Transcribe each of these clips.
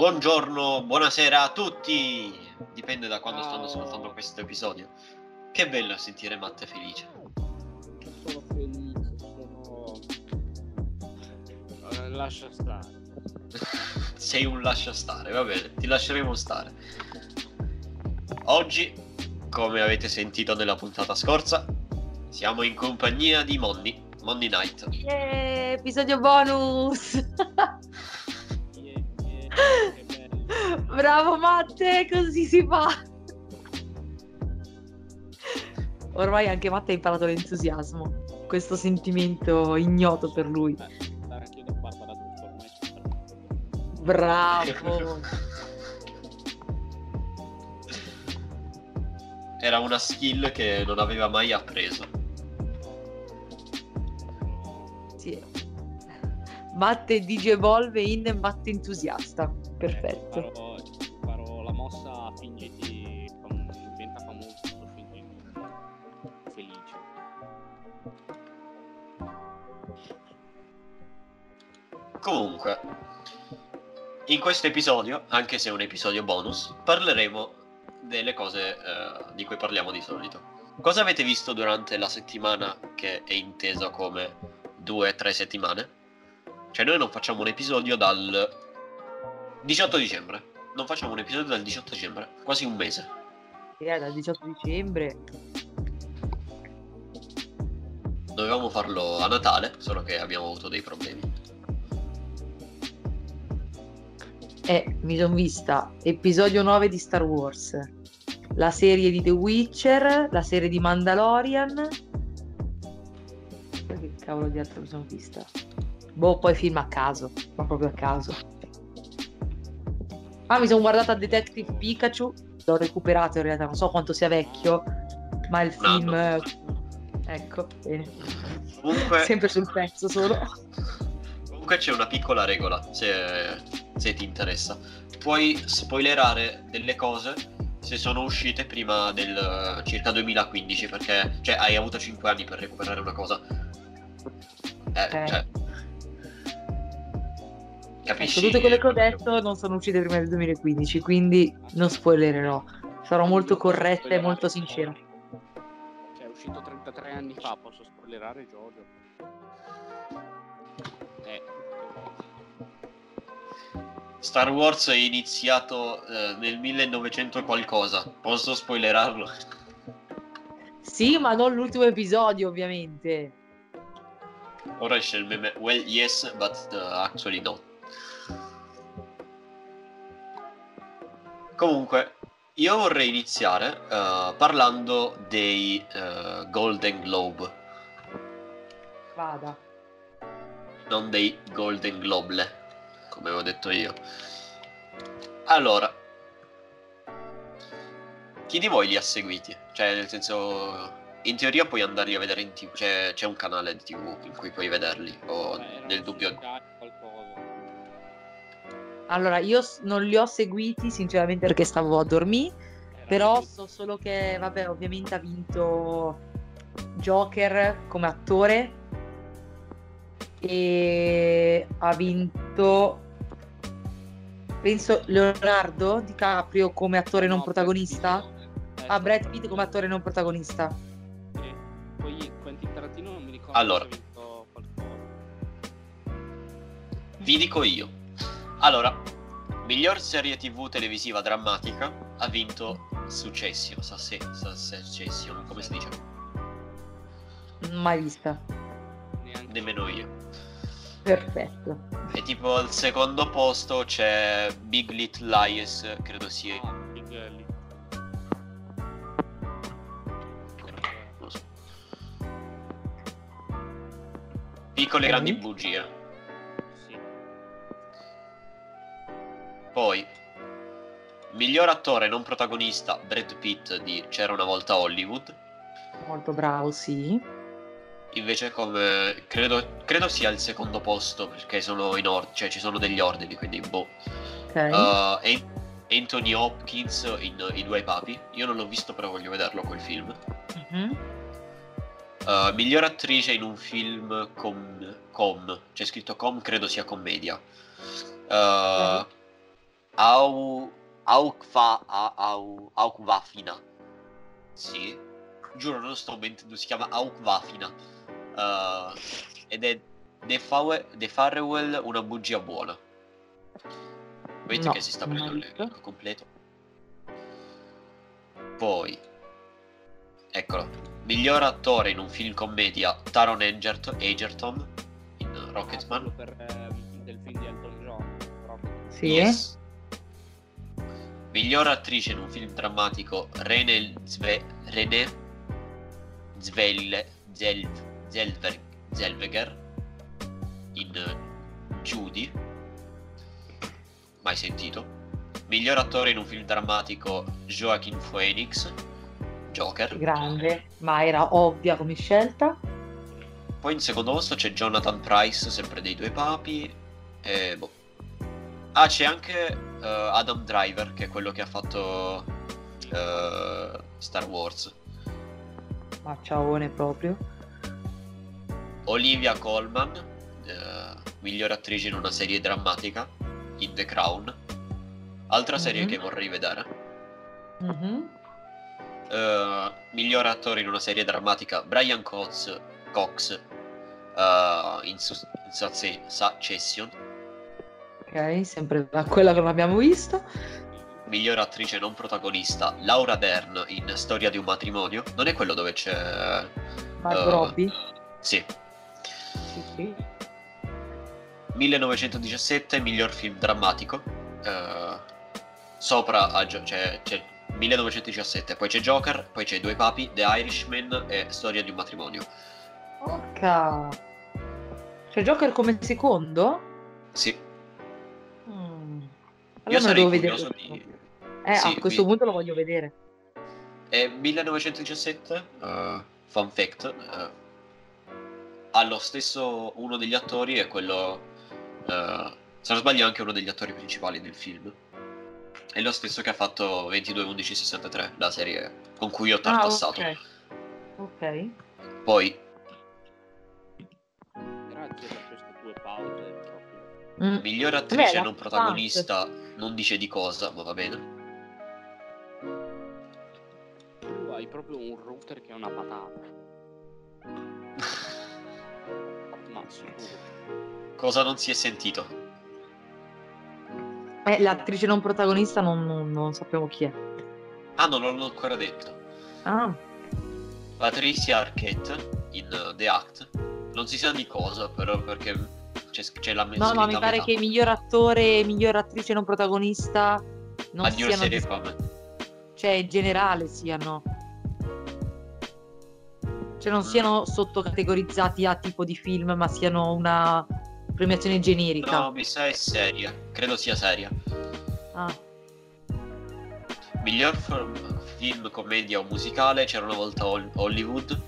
Buongiorno, buonasera a tutti. Dipende da quando stanno ascoltando questo episodio. Che bello sentire Matte felice. Sono felice, sono... Eh, lascia stare. Sei un lascia stare, va bene, ti lasceremo stare. Oggi, come avete sentito nella puntata scorsa, siamo in compagnia di Monni, Monni Night. Yeah, episodio bonus! Bravo Matte, così si fa! Ormai anche Matte ha imparato l'entusiasmo, questo sentimento ignoto per lui. Bravo! Era una skill che non aveva mai appreso. Sì. Matte digievolve in Matte entusiasta. Perfetto. Comunque, in questo episodio, anche se è un episodio bonus, parleremo delle cose eh, di cui parliamo di solito. Cosa avete visto durante la settimana che è intesa come due o tre settimane? Cioè noi non facciamo un episodio dal 18 dicembre. Non facciamo un episodio dal 18 dicembre, quasi un mese. Eh, dal 18 dicembre. Dovevamo farlo a Natale, solo che abbiamo avuto dei problemi. Eh, mi sono vista episodio 9 di Star Wars, la serie di The Witcher, la serie di Mandalorian. Poi che cavolo di altro mi sono vista? Boh, poi film a caso, ma proprio a caso. Ah, mi sono guardata Detective Pikachu, l'ho recuperato in realtà, non so quanto sia vecchio, ma il film... Ecco, bene. Comunque, Sempre sul pezzo solo. comunque c'è una piccola regola, se, se ti interessa. Puoi spoilerare delle cose se sono uscite prima del eh, circa 2015, perché cioè, hai avuto 5 anni per recuperare una cosa. Eh, Ok. cioè... Capisci? Ecco, tutte quelle che ho detto non sono uscite prima del 2015, quindi non spoilererò. Sarò molto corretta e molto sincera. Cioè, è uscito 33 anni fa, posso spoilerare Jojo. Star Wars è iniziato eh, nel 1900 e qualcosa. Posso spoilerarlo? Sì, ma non l'ultimo episodio, ovviamente. Ora esce il meme. Well, yes, but uh, actually no. Comunque, io vorrei iniziare uh, parlando dei uh, Golden Globe, Vada. non dei Golden Globle, come avevo detto io. Allora, chi di voi li ha seguiti? Cioè, nel senso, in teoria puoi andarli a vedere in tv, cioè, c'è un canale di tv in cui puoi vederli, o beh, nel dubbio... Allora, io non li ho seguiti, sinceramente, perché stavo a dormire. Però so solo che, vabbè, ovviamente ha vinto Joker come attore. E ha vinto. Penso Leonardo DiCaprio come attore non No, protagonista. Brad Pitt, eh, Ah, Brad Pitt come attore non protagonista. sì. Poi Quentin Tarantino non mi ricordo Allora. Vi dico io. Allora, miglior serie tv televisiva drammatica ha vinto Succession, Succe- Succession, come si dice? Mai vista. Neanche Nemmeno io. Perfetto. E tipo al secondo posto c'è Big Little Lies, credo sia. Ah, Big Little. Piccole Ok. grandi bugie. Sì. Poi, miglior attore non protagonista Brad Pitt di C'era una volta Hollywood. Molto bravo, sì. Invece come credo, credo sia al secondo posto perché sono in ordine, cioè ci sono degli ordini, quindi boh. Ok. Uh, An- Anthony Hopkins in I due papi. Io non l'ho visto, però voglio vederlo quel film. Mhm. Uh, miglior attrice in un film com, com, c'è scritto com, credo sia commedia. Uh, Au... Aukva... A- Au... Aukvafina. Sì. Giuro, non sto mentendo, si chiama Aukvafina. Uh, ed è The, Fawe- The Farewell, una bugia buona. Vedete No, che si sta prendendo visto. l'elenco completo. Poi, eccolo, miglior attore in un film commedia Taron Egerton, Egerton in Rocketman. Per del film di Elton John. Rocket. Sì. Yes. Miglior attrice in un film drammatico Rene Zve, René Zvelle, Zel, Zelver, Zellweger in eh, Judy. Mai sentito. Miglior attore in un film drammatico Joaquin Phoenix, Joker. Grande, ma era ovvia come scelta. Poi in secondo posto c'è Jonathan Price, sempre dei due papi. E boh. Ah, c'è anche eh, Adam Driver, che è quello che ha fatto eh, Star Wars. Ma ciaone proprio. Olivia Colman, eh, miglior attrice in una serie drammatica, in The Crown. Altra serie Mhm. che vorrei vedere. Mhm. Eh, miglior attore in una serie drammatica, Brian Cox, Cox eh, in, Sus- in Succe- Succession. Ok, sempre da quella che non abbiamo visto. Miglior attrice non protagonista, Laura Dern in Storia di un matrimonio. Non è quello dove c'è... Margot eh, Robbie. Sì. Sì, sì. 1917, miglior film drammatico. Eh, sopra a Gio- c'è, c'è 1917, poi c'è Joker, poi c'è I Due Papi, The Irishman e Storia di un matrimonio. Porca. C'è Joker come secondo? Sì, Mm. io Allora lo sarei devo vedere. curioso di... Eh, sì, a questo vi- punto lo voglio vedere. E 1917, eh, fun fact, eh, ha lo stesso uno degli attori è quello, eh, se non sbaglio anche uno degli attori principali del film. È lo stesso che ha fatto 22-11-63, la serie con cui ho Ah, tartassato. ok. Ok. Poi, Grazie per queste due pause. Proprio. Mm. miglior attrice la non protagonista, non dice di cosa, ma va bene. Tu hai proprio un router che è una patata. Ma cosa non si è sentito? Eh, l'attrice non protagonista non, non- non sappiamo chi è. Ah, non l'ho ancora detto. Ah, Patricia Arquette in uh, The Act. Non si sa di cosa, però perché c'è, c'è la no, scritta no, mi a pare metà. che miglior attore e miglior attrice non protagonista non a New siano serie dis- fame. cioè in generale siano cioè non siano sottocategorizzati a tipo di film ma siano una premiazione generica No, mi sa è seria. Credo sia seria. Ah, Miglior f- film, commedia o musicale c'era una volta Hol- Hollywood.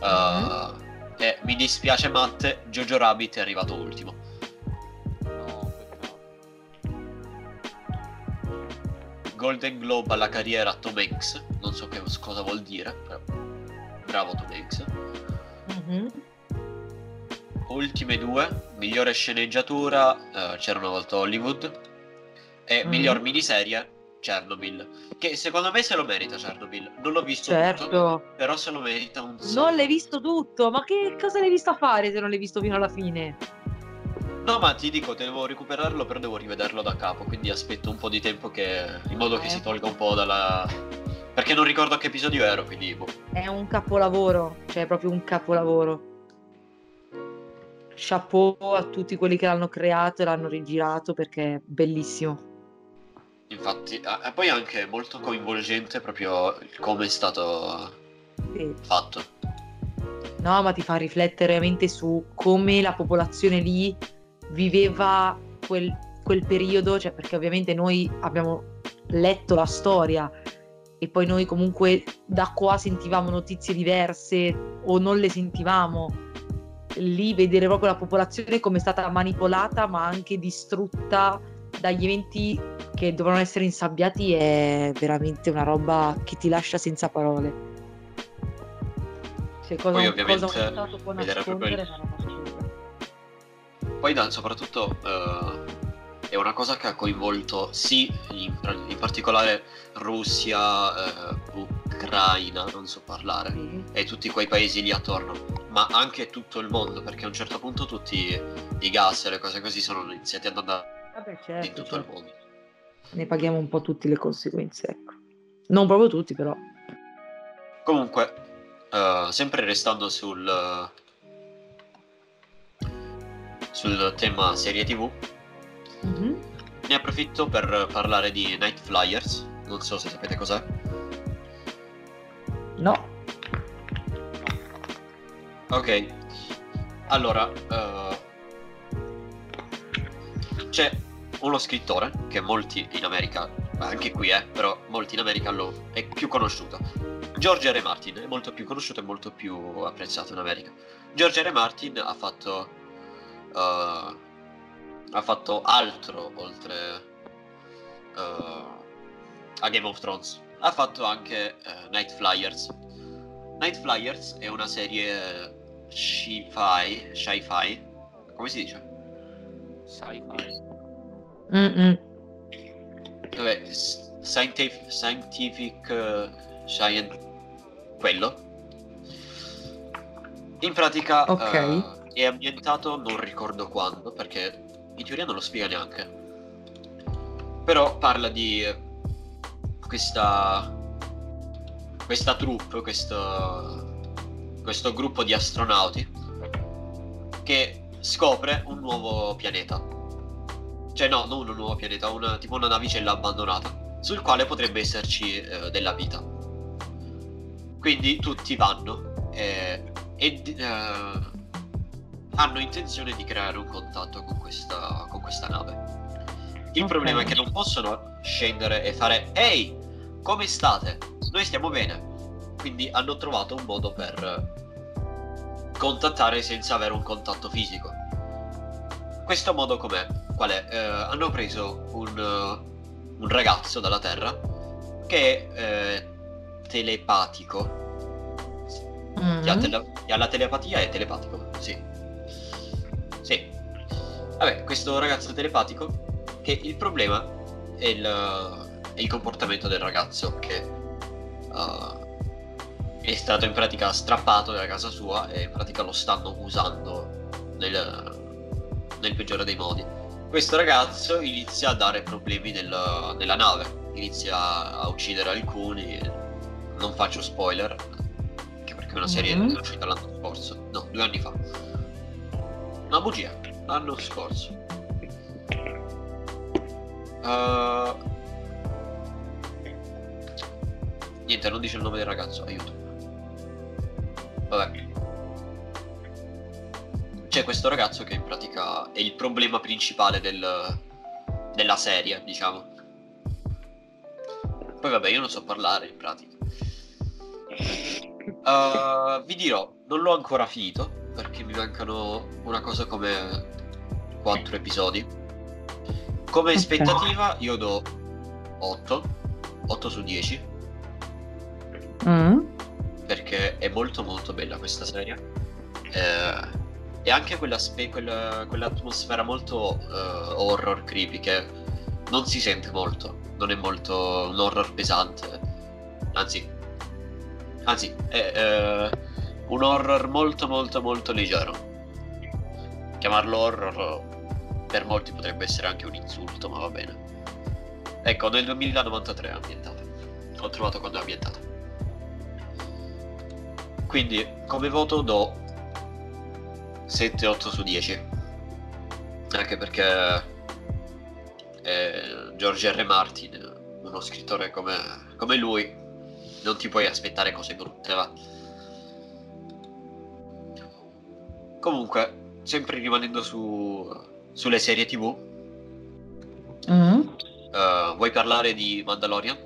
Uh, E mi dispiace Matte, Jojo Rabbit è arrivato ultimo. No. Golden Globe alla carriera Tom Hanks. Non so che cosa vuol dire, però bravo Tom Hanks. mhm. Ultime due, migliore sceneggiatura, eh, c'era una volta Hollywood. E Mhm. miglior miniserie, Chernobyl. Che secondo me se lo merita Chernobyl. Non l'ho visto tutto, certo però se lo merita un sacco. non l'hai visto tutto ma che cosa l'hai visto fare se non l'hai visto fino alla fine No, ma ti dico, devo recuperarlo, però devo rivederlo da capo. Quindi aspetto un po' di tempo che. in modo che Eh. si tolga un po' dalla. Perché non ricordo a che episodio ero, quindi. Boh. è un capolavoro cioè è proprio un capolavoro chapeau a tutti quelli che l'hanno creato e l'hanno rigirato perché è bellissimo Infatti, e poi anche molto coinvolgente proprio come è stato Sì. fatto. No, ma ti fa riflettere veramente su come la popolazione lì viveva quel, quel periodo, cioè perché ovviamente noi abbiamo letto la storia e poi noi comunque da qua sentivamo notizie diverse o non le sentivamo. Lì vedere proprio la popolazione come è stata manipolata ma anche distrutta dagli eventi che dovevano essere insabbiati è veramente una roba che ti lascia senza parole. Cioè, cosa, Poi, ovviamente, cosa vedere proprio nascondere il-. Poi, soprattutto, eh, è una cosa che ha coinvolto sì, in, in particolare Russia, eh, Ucraina, non so parlare, Sì. e tutti quei paesi lì attorno, ma anche tutto il mondo, perché a un certo punto tutti i gas e le cose così sono iniziati ad andare Vabbè, in certo, tutto il certo. mondo. Ne paghiamo un po' tutte le conseguenze, ecco. Non proprio tutti, però. Comunque, eh, sempre restando sul, sul tema serie TV, Mhm. ne approfitto per parlare di Night Flyers. Non so se sapete cos'è. No. Ok, allora eh, c'è uno scrittore che molti in America, anche qui eh, però molti in America lo è più conosciuto. George R. Martin è molto più conosciuto e molto più apprezzato in America. George R. Martin ha fatto eh, ha fatto altro oltre eh, a Game of Thrones. Ha fatto anche eh, Night Flyers. Night Flyers è una serie sci-fi, sci-fi, come si dice? Sci-fi. Mm-mm. Vabbè, scientific, scientific eh, science, quello. In pratica Ok. eh, è ambientato, non ricordo quando, perché in teoria non lo spiega neanche. Però parla di eh, questa questa troupe, questo, questo gruppo di astronauti che scopre un nuovo pianeta. Cioè no, non un nuovo pianeta, una, tipo una navicella abbandonata, sul quale potrebbe esserci eh, della vita. Quindi tutti vanno eh, e eh, hanno intenzione di creare un contatto con questa, con questa nave. Il Ok. problema è che non possono scendere e fare Ehi, come state? Noi stiamo bene. Quindi hanno trovato un modo per contattare senza avere un contatto fisico. Questo modo com'è? Qual è? Eh, hanno preso un, eh, un ragazzo dalla Terra che è eh, telepatico. Mm. Chi ha, tele- chi ha la telepatia è telepatico. Vabbè, questo ragazzo telepatico, che il problema è il, è il comportamento del ragazzo che uh, è stato in pratica strappato da casa sua e in pratica lo stanno usando nel, nel peggiore dei modi. Questo ragazzo inizia a dare problemi nel- nella nave, inizia a uccidere alcuni, non faccio spoiler, anche perché è una serie Mhm. che è uscita l'anno scorso, no, due anni fa. Una bugia, l'anno scorso. Uh, Niente, non dice il nome del ragazzo, aiuto. Vabbè. C'è questo ragazzo che in pratica è il problema principale del- della serie, diciamo. Poi vabbè, io non so parlare in pratica. Uh, vi dirò, non l'ho ancora finito perché mi mancano una cosa come 4 episodi. Come Ok. aspettativa io do 8, 8 su 10 Mm. perché è molto molto bella questa serie. Eh, e anche quella spe- quella- quell'atmosfera molto eh, horror creepy che non si sente molto, non è molto un horror pesante, anzi, anzi è eh, un horror molto molto molto leggero. Chiamarlo horror per molti potrebbe essere anche un insulto, ma va bene. Ecco, nel 2093 è ambientata. Ho trovato quando è ambientata. Quindi come voto do 7-8 su 10. Anche perché eh, George R. Martin, uno scrittore come, come lui, non ti puoi aspettare cose brutte, va. Comunque, sempre rimanendo su, sulle serie TV, Mm. eh, vuoi parlare di Mandalorian?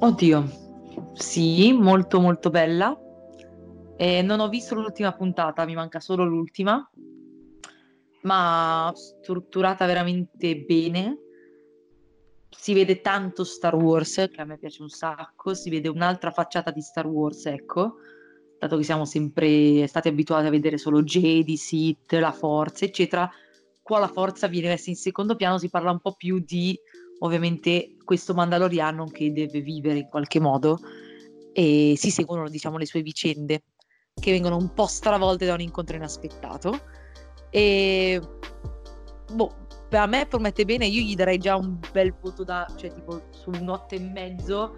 Oddio, sì, molto molto bella. Eh, non ho visto l'ultima puntata, mi manca solo l'ultima, ma strutturata veramente bene. Si vede tanto Star Wars, che a me piace un sacco, si vede un'altra facciata di Star Wars, ecco, dato che siamo sempre stati abituati a vedere solo Jedi, Sith, la Forza, eccetera. qua la forza viene messa in secondo piano, si parla un po' più di ovviamente questo Mandaloriano che deve vivere in qualche modo e si seguono diciamo le sue vicende che vengono un po' stravolte da un incontro inaspettato e boh a me promette bene io gli darei già un bel voto da cioè tipo su un 8 e mezzo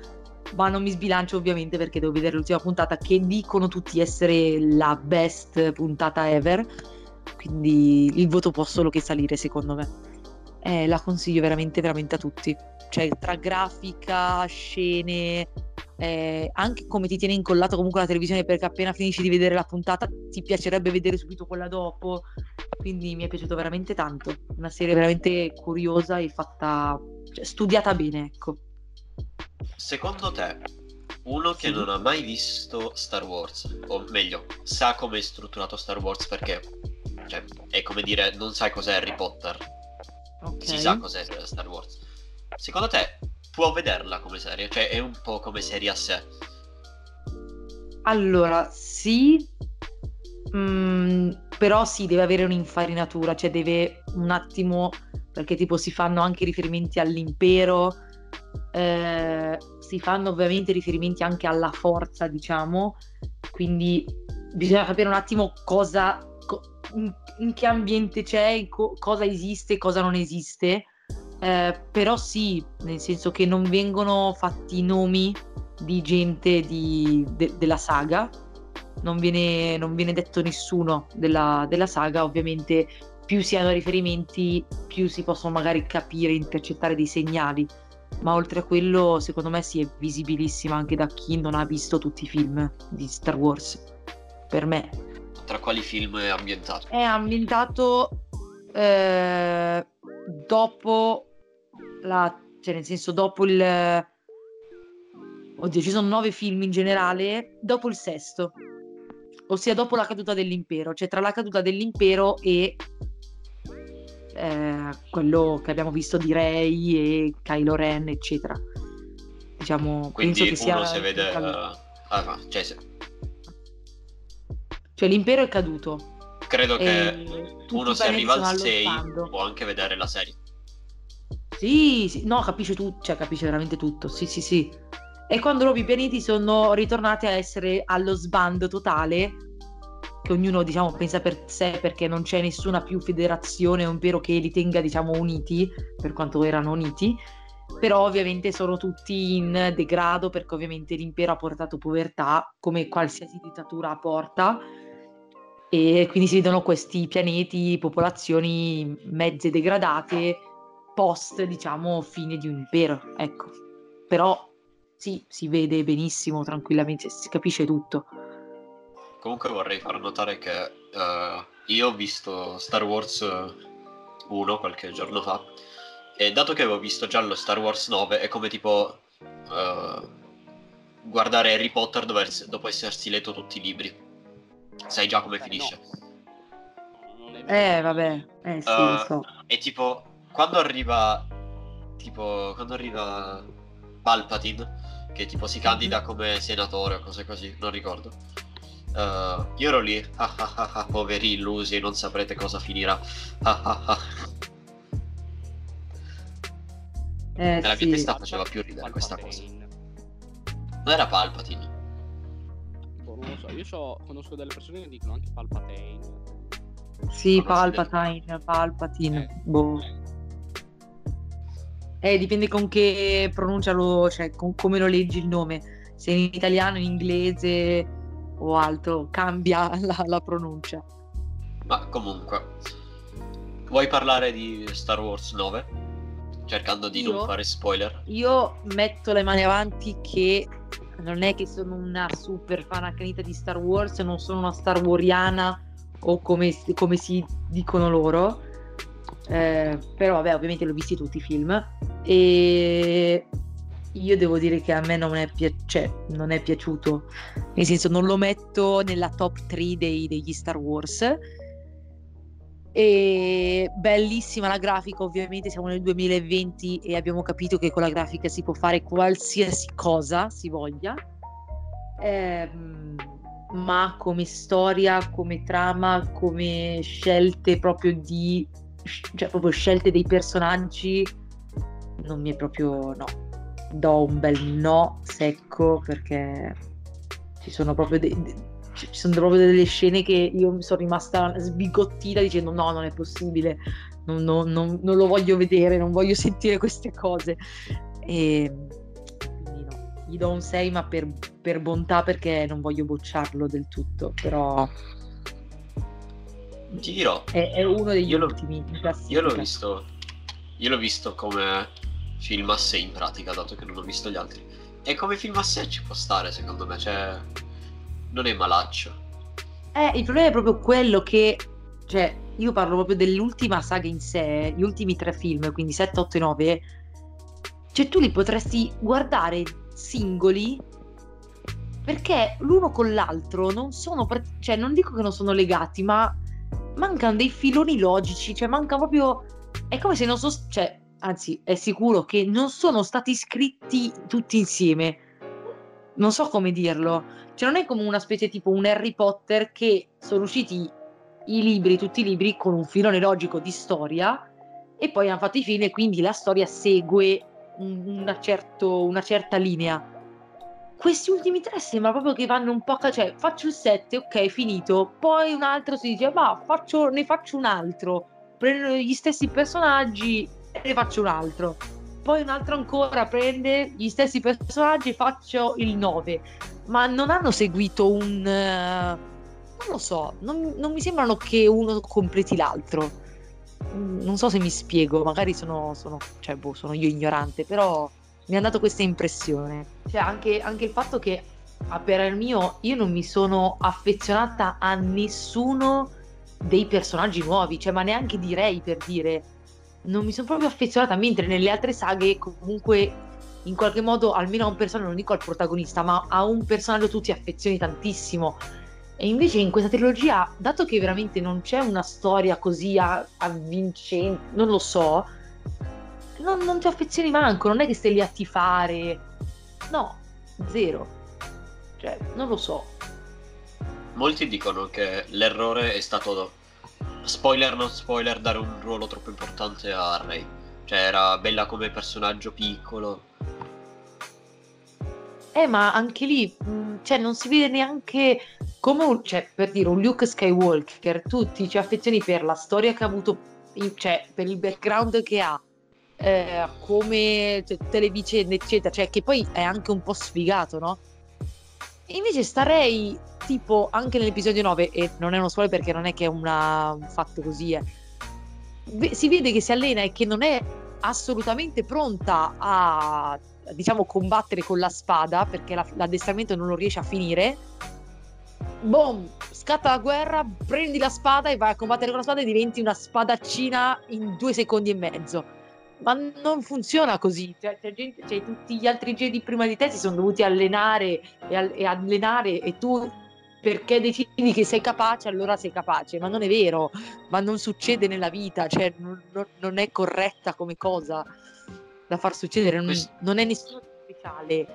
ma non mi sbilancio ovviamente perché devo vedere l'ultima puntata che dicono tutti essere la best puntata ever. Quindi il voto può solo che salire secondo me. Eh, la consiglio veramente veramente a tutti. Cioè tra grafica, scene eh, anche come ti tiene incollato comunque la televisione perché appena finisci di vedere la puntata ti piacerebbe vedere subito quella dopo. Quindi mi è piaciuto veramente tanto. Una serie veramente curiosa e fatta cioè, studiata bene ecco secondo te uno che non ha mai visto Star Wars o meglio sa come è strutturato Star Wars perché cioè, è come dire non sai cos'è Harry Potter okay. si sa cos'è Star Wars secondo te può vederla come serie, cioè è un po' come serie a sé. Allora, sì, mm, però sì, deve avere un'infarinatura, cioè deve un attimo, perché tipo si fanno anche riferimenti all'impero, eh, si fanno ovviamente riferimenti anche alla forza, diciamo, quindi bisogna capire un attimo cosa, in, in che ambiente c'è, co- cosa esiste, cosa non esiste. Eh, però sì, nel senso che non vengono fatti nomi di gente di, de, della saga, non viene, non viene detto nessuno della, della, saga, ovviamente più si hanno riferimenti, più si possono magari capire, intercettare dei segnali, ma oltre a quello secondo me si è visibilissima anche da chi non ha visto tutti i film di Star Wars, per me. Tra quali film è ambientato? È ambientato eh, dopo la, cioè nel senso dopo il... Oddio, ci sono nove film in generale, dopo il sesto, ossia dopo la caduta dell'impero, cioè tra la caduta dell'impero e eh, quello che abbiamo visto di Rey e Kylo Ren, eccetera. Diciamo, Quindi penso che uno sia... se vede... Uh, ah, cioè, se... cioè l'impero è caduto. Credo che uno se arriva al 6 può anche vedere la serie. Sì, sì, no, capisce tutto, cioè capisce veramente tutto, sì, sì, sì. E quando i pianeti sono ritornati a essere allo sbando totale, che ognuno, diciamo, pensa per sé perché non c'è nessuna più federazione o impero che li tenga, diciamo, uniti, per quanto erano uniti, però ovviamente sono tutti in degrado perché ovviamente l'impero ha portato povertà, come qualsiasi dittatura porta, e quindi si vedono questi pianeti, popolazioni mezze degradate post, diciamo, fine di un impero, ecco. Però sì, si vede benissimo, tranquillamente, si capisce tutto. Comunque vorrei far notare che uh, io ho visto Star Wars 1 qualche giorno fa e dato che avevo visto già lo Star Wars 9 è come tipo uh, guardare Harry Potter dopo essersi letto tutti i libri. Sai già come Beh, finisce. No. Eh, vabbè, eh sì, uh, lo so. È tipo quando arriva tipo quando arriva Palpatine che tipo si candida come senatore o cose così, non ricordo. Uh, io ero lì, ah, ah, ah, ah, poveri illusi, non saprete cosa finirà. Eh, Nella sì. mia testa faceva più ridere questa cosa. Non era Palpatine. Non lo so, io so, conosco delle persone che dicono anche Palpatine. Sì, Palpatine, Palpatine. Eh, boh. Eh. Eh, dipende con che pronuncia lo, cioè con come lo leggi il nome. Se in italiano, in inglese o altro, cambia la, la pronuncia. Ma comunque, vuoi parlare di Star Wars 9? Cercando di io, non fare spoiler. Io metto le mani avanti che non è che sono una super fan accanita di Star Wars, non sono una Star Wariana o come, come si dicono loro eh, però vabbè ovviamente l'ho visti tutti i film e io devo dire che a me non è, pi- cioè, non è piaciuto. Nel senso non lo metto nella top 3 dei, degli Star Wars. E bellissima la grafica ovviamente siamo nel 2020 e abbiamo capito che con la grafica si può fare qualsiasi cosa si voglia. Eh, ma come storia come trama come scelte proprio di cioè proprio scelte dei personaggi non mi è proprio no. Do un bel no secco perché ci sono proprio dei, ci sono proprio delle scene che io mi sono rimasta sbigottita dicendo no, non è possibile, non, non, non, non lo voglio vedere, non voglio sentire queste cose. E quindi no, gli do un 6 ma per, per bontà perché non voglio bocciarlo del tutto, però ti dirò è, è uno degli io ultimi in io l'ho visto io l'ho visto come film a sé in pratica dato che non ho visto gli altri e come film a sé ci può stare secondo me cioè non è malaccio Eh, il problema è proprio quello che, cioè, io parlo proprio dell'ultima saga in sé, gli ultimi tre film, quindi 7, 8 e 9. Cioè, tu li potresti guardare singoli perché l'uno con l'altro non sono, cioè, non dico che non sono legati, ma mancano dei filoni logici, cioè, manca proprio. È come se non so, cioè, anzi, è sicuro che non sono stati scritti tutti insieme. Non so come dirlo. Cioè, non è come una specie tipo un Harry Potter che sono usciti i libri, tutti i libri, con un filone logico di storia e poi hanno fatto i film e quindi la storia segue un- una, certo- una certa linea. Questi ultimi tre sembra proprio che vanno un po' cioè faccio il 7, ok, finito, poi un altro si dice, ma faccio, ne faccio un altro, prendo gli stessi personaggi e ne faccio un altro. Poi un altro ancora prende gli stessi personaggi e faccio il 9 ma non hanno seguito un... eh, non lo so, non, non mi sembrano che uno completi l'altro. Mm, Non so se mi spiego, magari sono, sono, cioè, boh, sono io ignorante, però mi ha dato questa impressione. Cioè, anche, anche il fatto che a per il mio io non mi sono affezionata a nessuno dei personaggi nuovi, cioè, ma neanche direi per dire. Non mi sono proprio affezionata, mentre nelle altre saghe comunque in qualche modo almeno a un personaggio, non dico al protagonista, ma a un personaggio tu ti affezioni tantissimo. E invece in questa trilogia, dato che veramente non c'è una storia così avvincente, non lo so, non, non ti affezioni manco, non è che stai lì a tifare. No, zero. Cioè, non lo so. molti dicono che l'errore è stato spoiler non spoiler dare un ruolo troppo importante a Rey. Cioè era bella come personaggio piccolo. Eh, ma anche lì, mh, cioè, non si vede neanche come un, cioè, per dire, un Luke Skywalker, tu ti ci affezioni per la storia che ha avuto, cioè, per il background che ha, eh, come cioè, tutte le vicende, eccetera, cioè, che poi è anche un po' sfigato, no? Invece starei, tipo, anche nell'episodio 9, e non è uno spoiler perché non è che è una- un fatto così, eh, si vede che si allena e che non è assolutamente pronta a diciamo combattere con la spada perché la- l'addestramento non lo riesce a finire. Boom! Scatta la guerra prendi la spada e vai a combattere con la spada e diventi una spadaccina in due secondi e mezzo ma non funziona così cioè, c'è gente- cioè, tutti gli altri Jedi prima di te si sono dovuti allenare e, al- e allenare e tu perché decidi che sei capace allora sei capace ma non è vero ma non succede nella vita, cioè non, non- è corretta come cosa da far succedere, non, Questo- non è nessuno speciale.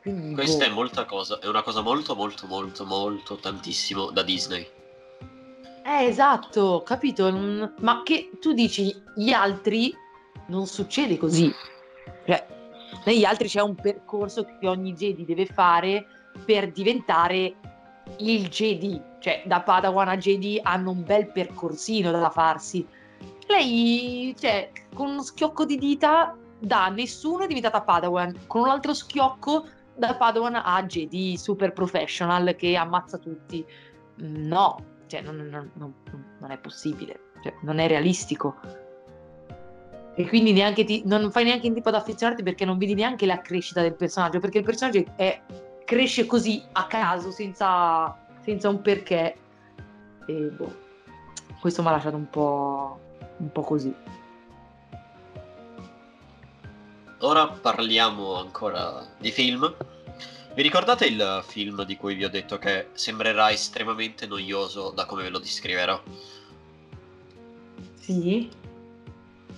Quindi, questa boh. è molta cosa è una cosa molto molto molto molto tantissimo da Disney Eh, esatto, capito? Ma che tu dici gli altri non succede così. Cioè, negli altri c'è un percorso che ogni Jedi deve fare per diventare il Jedi. Cioè, da Padawan a Jedi hanno un bel percorsino da farsi. Lei, cioè, con uno schiocco di dita da nessuno è diventata Padawan, con un altro schiocco da Padawan a Jedi super professional che ammazza tutti. No, cioè, non, non- non- non è possibile, cioè, non è realistico. E quindi neanche ti, non fai neanche in tempo ad affezionarti perché non vedi neanche la crescita del personaggio, perché il personaggio è- cresce così a caso, senza, senza un perché. E boh, questo mi ha lasciato un po', un po' così. ora parliamo ancora di film vi ricordate il film di cui vi ho detto che sembrerà estremamente noioso da come ve lo descriverò Sì?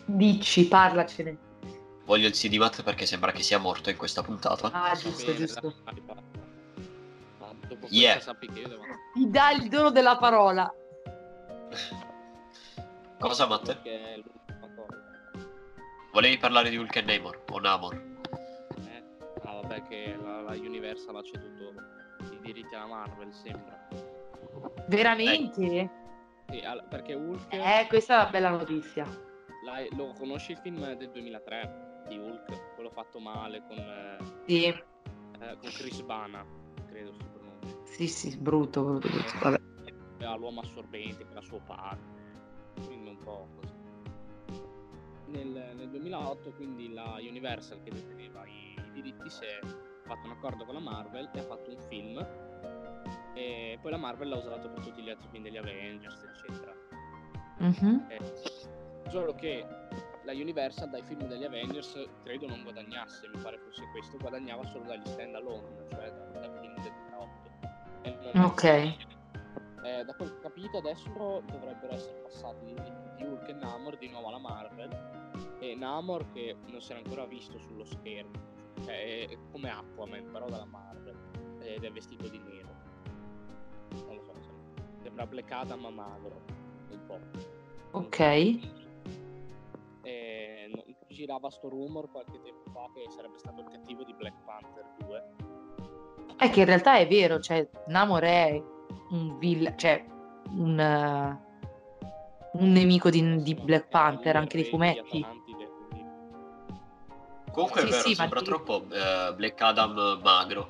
Dici, parlacene. voglio il CD Matt perché sembra che sia morto in questa puntata Ah, giusto, giusto. dopo Yeah. Ti dà il dono della parola. Cosa, cosa. Volevi parlare di Hulk e Namor o Namor? Eh? Ah, vabbè, che la, la Universal ha ceduto i diritti alla Marvel, sembra. Veramente? Sì, al- perché Hulk. Eh, questa è una bella notizia. l'hai- lo conosci il film del 2003 di Hulk? Quello fatto male con, eh, Sì, eh, con Chris Bana, credo si pronunci. sì, sì, brutto, brutto, brutto. Vabbè. L'uomo assorbente che era suo padre. Quindi un po' così. Nel, nel 2008 quindi la Universal che deteneva i, i diritti si è fatto un accordo con la Marvel e ha fatto un film. E poi la Marvel l'ha usato per tutti gli altri film degli Avengers eccetera. Mhm. Eh, solo che la Universal dai film degli Avengers credo non guadagnasse mi pare fosse questo guadagnava solo dagli stand alone cioè da- dal film del 2008 E non- Ok. eh, da quel che ho capito adesso dovrebbero essere passati di Hulk e Namor di nuovo alla Marvel. E Namor che non si era ancora visto sullo schermo cioè è come Aquaman però dalla Marvel ed è vestito di nero. Non lo so sembra- Black Adam ma magro un po' Ok. e no- girava sto rumor qualche tempo fa che sarebbe stato il cattivo di Black Panther 2 È che in realtà è vero, cioè Namor è un vill- cioè un, eh, un nemico di, di Black Panther anche di fumetti. Comunque Sì, è vero, sì, sembra troppo eh, Black Adam magro.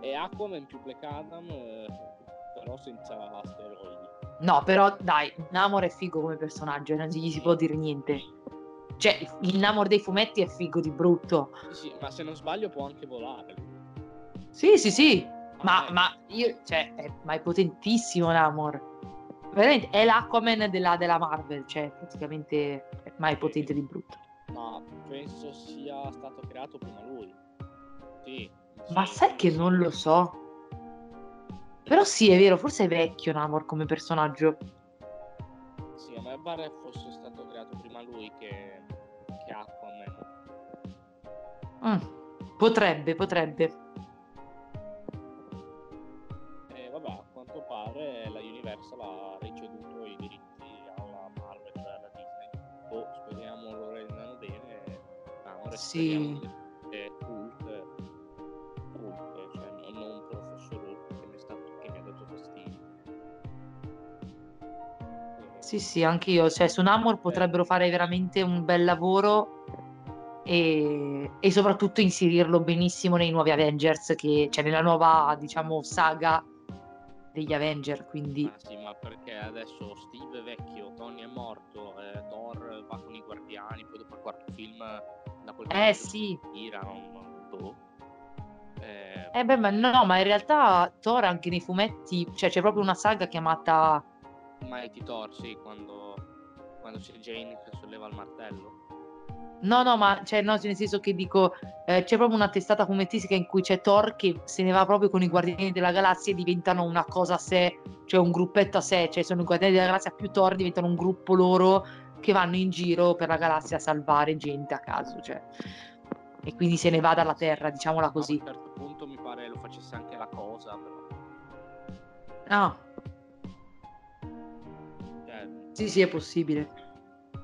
È Aquaman più Black Adam eh, però senza asteroidi No, però dai, Namor è figo come personaggio, non gli si può dire niente. Cioè, il Namor dei fumetti è figo di brutto. Sì, sì, ma se non sbaglio può anche volare Sì, sì, sì. Ma, eh, ma io, cioè, è, ma è potentissimo Namor. Veramente, è l'Aquaman della, della Marvel, cioè, praticamente, ma è potente di brutto. Ma penso sia stato creato prima lui sì Ma sai che non lo so. Però sì, è vero, forse è vecchio Namor come personaggio. sì a me pare fosse stato creato prima lui che, che Aquaman Mm, Potrebbe, potrebbe. e vabbè a quanto pare la Universal ha ricevuto i diritti Namor e Sì. che Hulk Hulk cioè non- non Professor Hulk che mi, stato, che mi ha dato fastidio Sì, sì, anche io. Cioè, su Namor potrebbero fare veramente un bel lavoro e, e soprattutto inserirlo benissimo nei nuovi Avengers, che, cioè nella nuova, diciamo, saga degli Avenger. Quindi, Ah sì, ma perché adesso Steve è vecchio, Tony è morto, eh, Thor va con i guardiani, poi dopo il quarto film da quel eh sì. non, non boh. Eh, Eh beh, ma no, ma in realtà Thor anche nei fumetti, cioè c'è proprio una saga chiamata Mighty Thor, sì, quando, quando c'è Jane che solleva il martello. No, no, ma cioè, no, nel senso che dico, eh, c'è proprio una testata fumettistica in cui c'è Thor che se ne va proprio con i Guardiani della Galassia e diventano una cosa a sé, cioè un gruppetto a sé, cioè sono i Guardiani della Galassia più Thor, diventano un gruppo loro che vanno in giro per la galassia a salvare gente a caso, cioè. E quindi se ne va dalla Terra, diciamola così. A un certo punto mi pare lo facesse anche la cosa, però. Ah, Cioè, sì, sì, è possibile.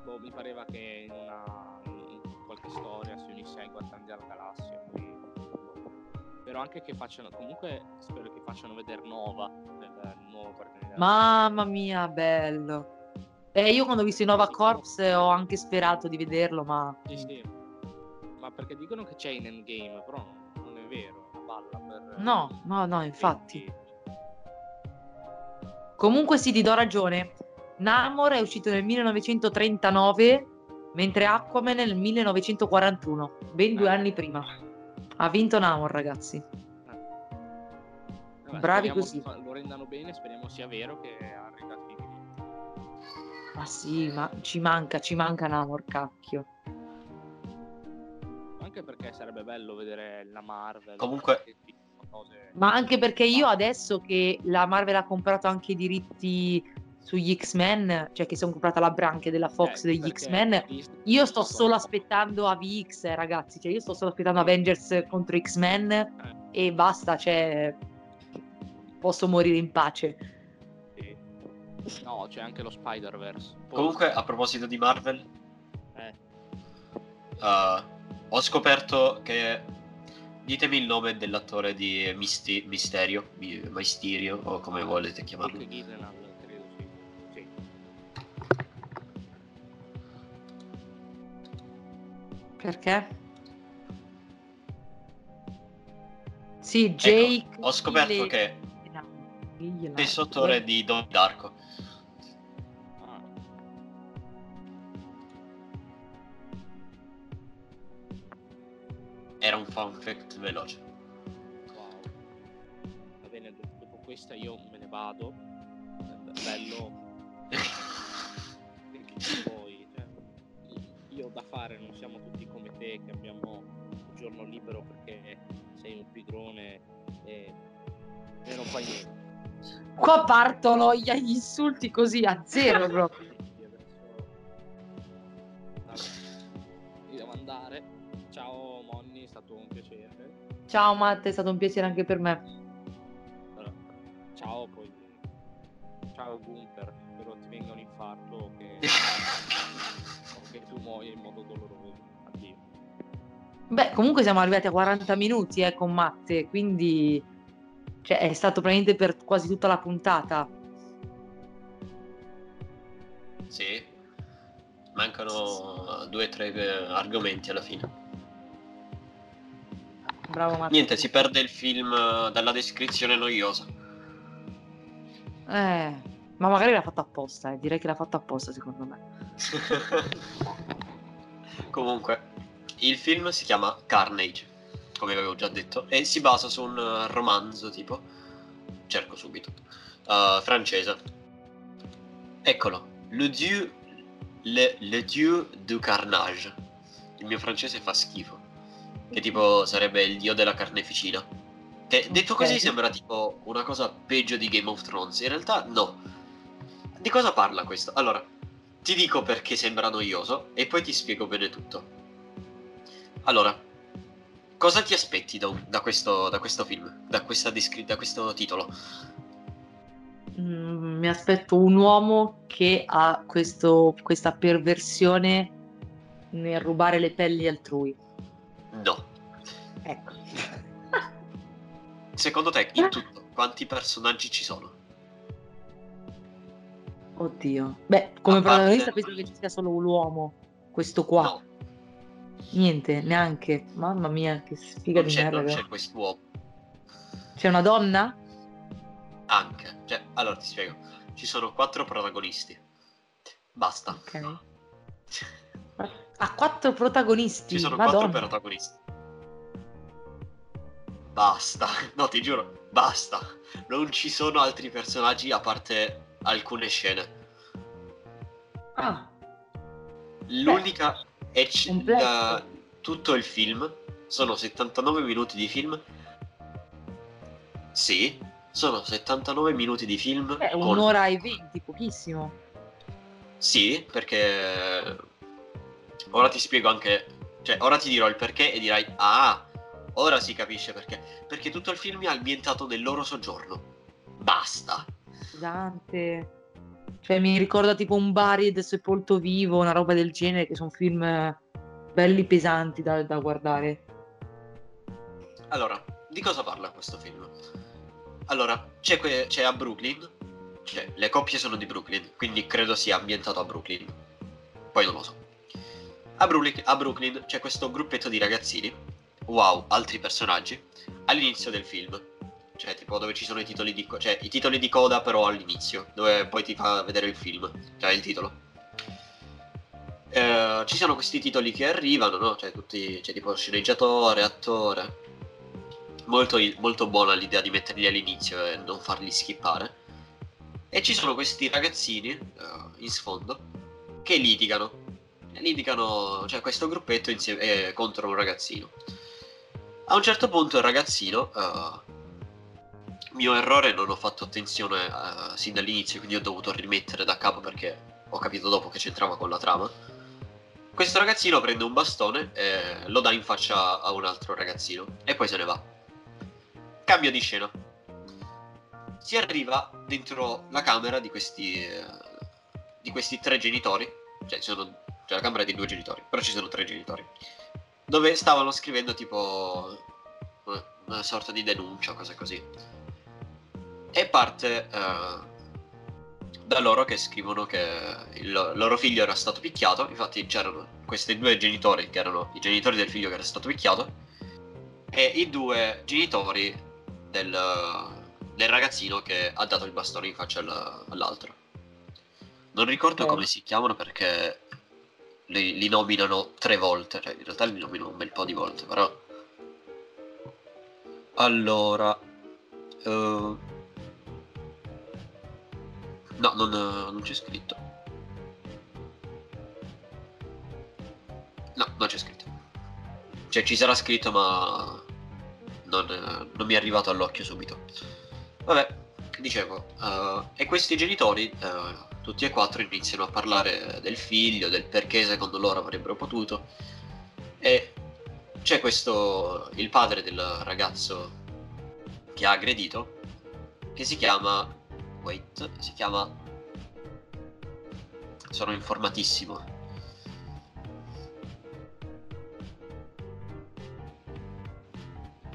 boh, mi pareva che in una in qualche storia si unisse ai Guardiani della Galassia. quindi, boh. Spero anche che facciano, comunque spero che facciano vedere Nova nel nuovo Guardiani della Mamma mia, bello. Eh, io quando ho visto i Nova Corps eh, ho anche sperato di vederlo, ma... Sì, sì. Ma perché dicono che c'è in Endgame, però non, è vero, è una balla per... No, no, no, infatti. Quindi, Comunque sì, ti do ragione. Namor è uscito nel 1939, mentre Aquaman nel 1941, ben due Eh. anni prima. Ha vinto Namor, ragazzi. vabbè, Bravi così. Lo rendano bene, speriamo sia vero che ha diritti. Ma sì, ma ci manca, ci manca Namor, cacchio. Anche perché sarebbe bello vedere la Marvel. Comunque- cose- Ma anche perché io adesso che la Marvel ha comprato anche i diritti sugli X-Men, cioè che sono comprata la branca della Fox Eh, degli X-Men, io sto solo Eh, aspettando AVX, eh, ragazzi, cioè io sto solo aspettando Avengers contro X-Men e basta, cioè posso morire in pace. No, c'è anche lo Spider-Verse. Poi- Comunque, a proposito di Marvel, Eh, uh, ho scoperto che. Ditemi il nome dell'attore di Misti- Misterio, Mi- Mysterio, o come volete chiamarlo. Jake Gyllenhaal, credo sì. Sì. Perché? Sì, Jake. Ecco, Ho scoperto Gyllen- che stesso attore di Don Darko. Era un fun fact veloce. wow. Va bene, do- dopo questa io me ne vado. Bello. Perché poi, cioè, io ho da fare, non siamo tutti come te che abbiamo il giorno libero perché sei un pigrone e, e non fai niente. Qua partono gli gli insulti così a zero proprio. Ciao Matt, è stato un piacere anche per me. Ciao poi. Ciao Gunther, spero ti venga un infarto o che, o che tu muoia in modo doloroso. Addio. Beh, comunque siamo arrivati a 40 minuti eh, con Matte, quindi cioè, è stato praticamente per quasi tutta la puntata. Sì. Mancano due o tre eh, argomenti alla fine. Bravo Matte. Niente, si perde il film eh, dalla descrizione noiosa. Eh, ma magari l'ha fatto apposta, eh. direi che l'ha fatto apposta secondo me. Comunque, il film si chiama Carnage, come avevo già detto, e si basa su un eh, romanzo tipo, cerco subito, eh, francese. Eccolo, Le Dieu, le, le Dieu du Carnage. Il mio francese fa schifo, che tipo sarebbe il dio della carneficina. Che detto Ok. così sembra tipo una cosa peggio di Game of Thrones, in realtà no. Di cosa parla questo? Allora, ti dico perché sembra noioso e poi ti spiego bene tutto. Allora, cosa ti aspetti da, un- da questo, da questo film, da, questa descri- da questo titolo? Mm, mi aspetto un uomo che ha questo- questa perversione nel rubare le pelli altrui. No. Ecco. Secondo te, in tutto, quanti personaggi ci sono? Oddio. Beh, come A parte- protagonista penso che ci sia solo un uomo. Questo qua. No, Niente, neanche. Mamma mia, che sfiga non di merda. non c'è quest'uomo. C'è una donna? Anche. Cioè, allora ti spiego. Ci sono quattro protagonisti. Basta. Ok. Ha quattro protagonisti. Ci sono Madonna. quattro protagonisti. Basta. No, ti giuro, basta. Non ci sono altri personaggi a parte alcune scene. Ah, L'unica è c- da tutto il film sono 79 minuti di film. Sì, sono 79 minuti di film beh, con un'ora e venti, pochissimo. Sì, perché ora ti spiego anche, cioè ora ti dirò il perché e dirai "Ah, ora si capisce perché". Perché tutto il film è ambientato nel loro soggiorno. Basta. Dante. Cioè, mi ricorda tipo un Buried sepolto vivo, una roba del genere, che sono film belli pesanti da, da guardare. Allora, di cosa parla questo film? Allora, c'è, que- c'è a Brooklyn, cioè le coppie sono di Brooklyn, quindi credo sia ambientato a Brooklyn. Poi non lo so. A Brooklyn, a Brooklyn c'è questo gruppetto di ragazzini, wow, altri personaggi, all'inizio del film. Cioè, tipo dove ci sono i titoli di co- cioè i titoli di coda però all'inizio, dove poi ti fa vedere il film, cioè il titolo. Eh, ci sono questi titoli che arrivano, no? Cioè, tutti, c'è tipo sceneggiatore, attore. Molto, molto buona l'idea di metterli all'inizio e non farli skippare. E ci sono questi ragazzini eh, in sfondo che litigano. Litigano, cioè questo gruppetto insieme, eh, contro un ragazzino. A un certo punto il ragazzino, eh, mio errore, non ho fatto attenzione eh, sin dall'inizio, quindi ho dovuto rimettere da capo perché ho capito dopo che c'entrava con la trama. Questo ragazzino prende un bastone e lo dà in faccia a un altro ragazzino e poi se ne va. Cambio di scena. si arriva dentro la camera di questi, eh, di questi tre genitori, cioè, sono, cioè la camera di due genitori, però ci sono tre genitori, dove stavano scrivendo tipo una, una sorta di denuncia o cose così. E parte eh, da loro che scrivono che il loro figlio era stato picchiato, infatti c'erano questi due genitori che erano i genitori del figlio che era stato picchiato e i due genitori del, del ragazzino che ha dato il bastone in faccia all- all'altro. Non ricordo Ok. come si chiamano perché li, li nominano tre volte, cioè in realtà li nominano un bel po' di volte, però... Allora... eh, No, non, non c'è scritto. No, non c'è scritto. Cioè ci sarà scritto ma non, non mi è arrivato all'occhio subito. Vabbè, dicevo, eh, e questi genitori, eh, tutti e quattro, iniziano a parlare del figlio, del perché secondo loro avrebbero potuto. E c'è questo, il padre del ragazzo che ha aggredito, che si chiama, wait, si chiama, sono informatissimo.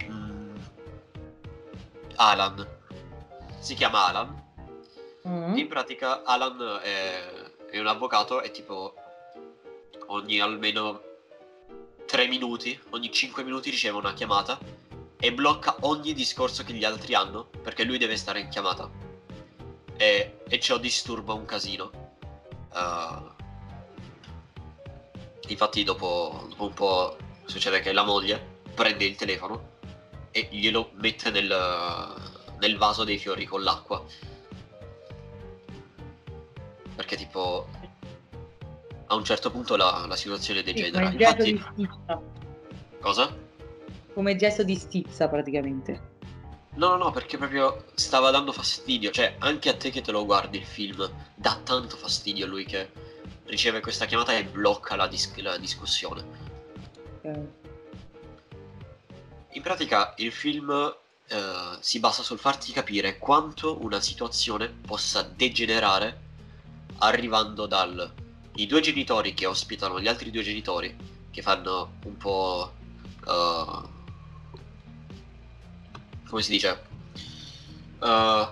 Mm. Alan. Si chiama Alan. Mm. In pratica Alan è, è un avvocato e tipo ogni almeno 3 minuti, ogni 5 minuti riceve una chiamata e blocca ogni discorso che gli altri hanno perché lui deve stare in chiamata. E, e ciò disturba un casino. Uh, infatti dopo, dopo un po' succede che la moglie prende il telefono e glielo mette nel, nel vaso dei fiori con l'acqua. Perché tipo a un certo punto la, la situazione Sì, degenera. gesto Infatti, cosa? Come gesto di stizza praticamente. No, no, no, perché proprio stava dando fastidio. Cioè, anche a te che te lo guardi il film, dà tanto fastidio a lui che riceve questa chiamata e blocca la, dis- la discussione. Ok. In pratica il film eh, si basa sul farti capire quanto una situazione possa degenerare arrivando dal i due genitori che ospitano gli altri due genitori che fanno un po' eh, come si dice? Eh,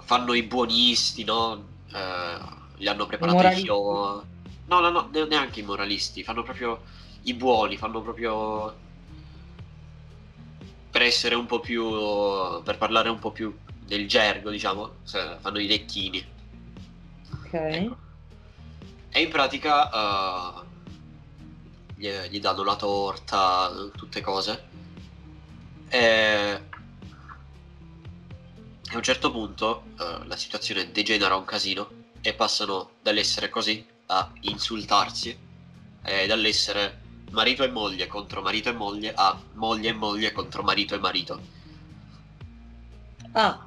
fanno i buonisti no? Eh, gli hanno preparato i moralisti. fiori. No no no ne- neanche i moralisti fanno proprio i buoni fanno proprio per essere un po' più per parlare un po' più del gergo diciamo fanno i lecchini Ok. Ecco. E in pratica eh, gli, gli danno la torta, tutte cose. E a un certo punto eh, la situazione degenera un casino e passano dall'essere così a insultarsi e dall'essere marito e moglie contro marito e moglie a moglie e moglie contro marito e marito. Ah,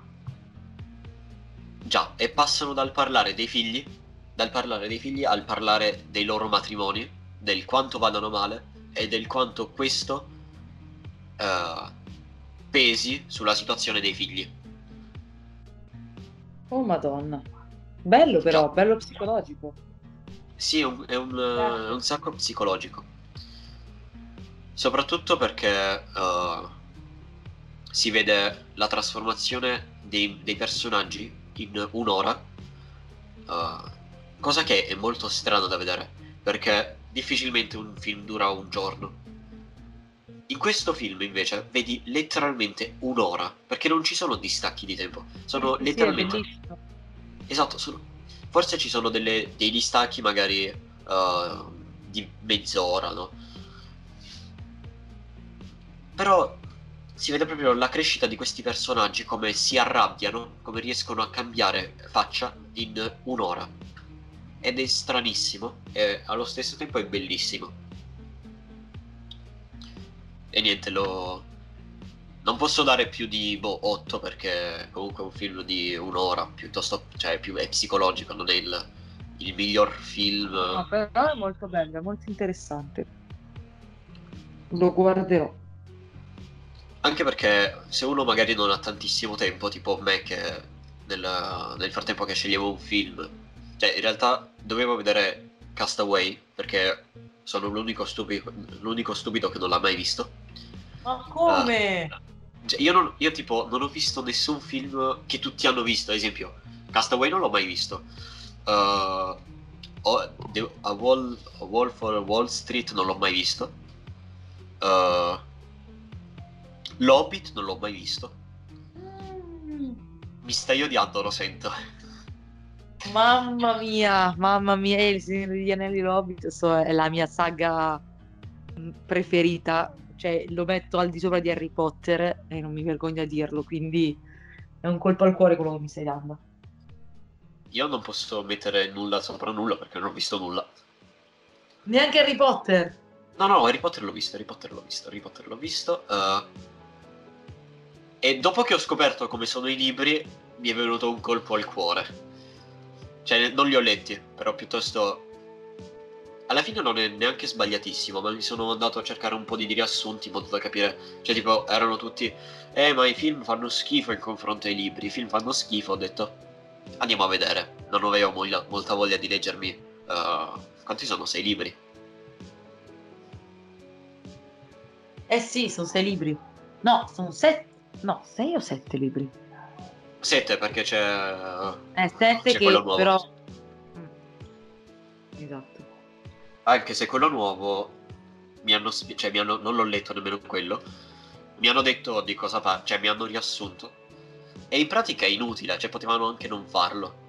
Già, e passano dal parlare dei figli, dal parlare dei figli al parlare dei loro matrimoni, del quanto vadano male e del quanto questo eh, pesi sulla situazione dei figli. oh madonna. Bello però, Già. bello psicologico. Sì, è un, è un, eh, è un sacco psicologico. Soprattutto perché eh, si vede la trasformazione dei, dei personaggi in un'ora, eh, cosa che è molto strano da vedere, perché difficilmente un film dura un giorno. In questo film invece vedi letteralmente un'ora, perché non ci sono distacchi di tempo, sono Sì, letteralmente... Esatto, sono- forse ci sono delle- dei distacchi magari eh, di mezz'ora, no? Però si vede proprio la crescita di questi personaggi, come si arrabbiano, come riescono a cambiare faccia in un'ora. Ed è stranissimo e allo stesso tempo è bellissimo. E niente, lo... Non posso dare più di boh, 8 perché comunque è un film di un'ora, piuttosto, cioè più, è psicologico, non è il, il miglior film. No, però è molto bello, è molto interessante. Lo guarderò. Anche perché se uno magari non ha tantissimo tempo, tipo me che nel, nel frattempo che sceglievo un film, cioè in realtà dovevo vedere Castaway perché sono l'unico stupido, l'unico stupido che non l'ha mai visto. Ma come? Uh, cioè io, non, io tipo non ho visto nessun film che tutti hanno visto, ad esempio Castaway non l'ho mai visto. Uh, a, Wall, a Wall for Wall Street non l'ho mai visto. Uh, L'Hobbit non l'ho mai visto. Mm. Mi stai odiando, lo sento. Mamma mia, mamma mia, il Signore degli Anelli L'Hobbit so, è la mia saga mm, preferita. Cioè, lo metto al di sopra di Harry Potter e non mi vergogno a dirlo, quindi è un colpo al cuore quello che mi stai dando. Io non posso mettere nulla sopra nulla perché non ho visto nulla. Neanche Harry Potter? No, no, Harry Potter l'ho visto, Harry Potter l'ho visto, Harry Potter l'ho visto. Uh, e dopo che ho scoperto come sono i libri, mi è venuto un colpo al cuore. Cioè, non li ho letti, però piuttosto... Alla fine non è neanche sbagliatissimo, ma mi sono andato a cercare un po' di riassunti in modo da capire. Cioè, tipo, erano tutti... Eh, ma i film fanno schifo in confronto ai libri, i film fanno schifo, ho detto... Andiamo a vedere. Non avevo molta, molta voglia di leggermi... Uh, quanti sono? Sei libri? Eh sì, sono sei libri. No, sono sette. No, sei o sette libri? Sette perché c'è... Eh, sette c'è che però... Mm. Esatto. Anche se quello nuovo mi hanno, cioè, mi hanno, non l'ho letto nemmeno quello, mi hanno detto di cosa parla, cioè mi hanno riassunto. E in pratica è inutile, cioè potevano anche non farlo.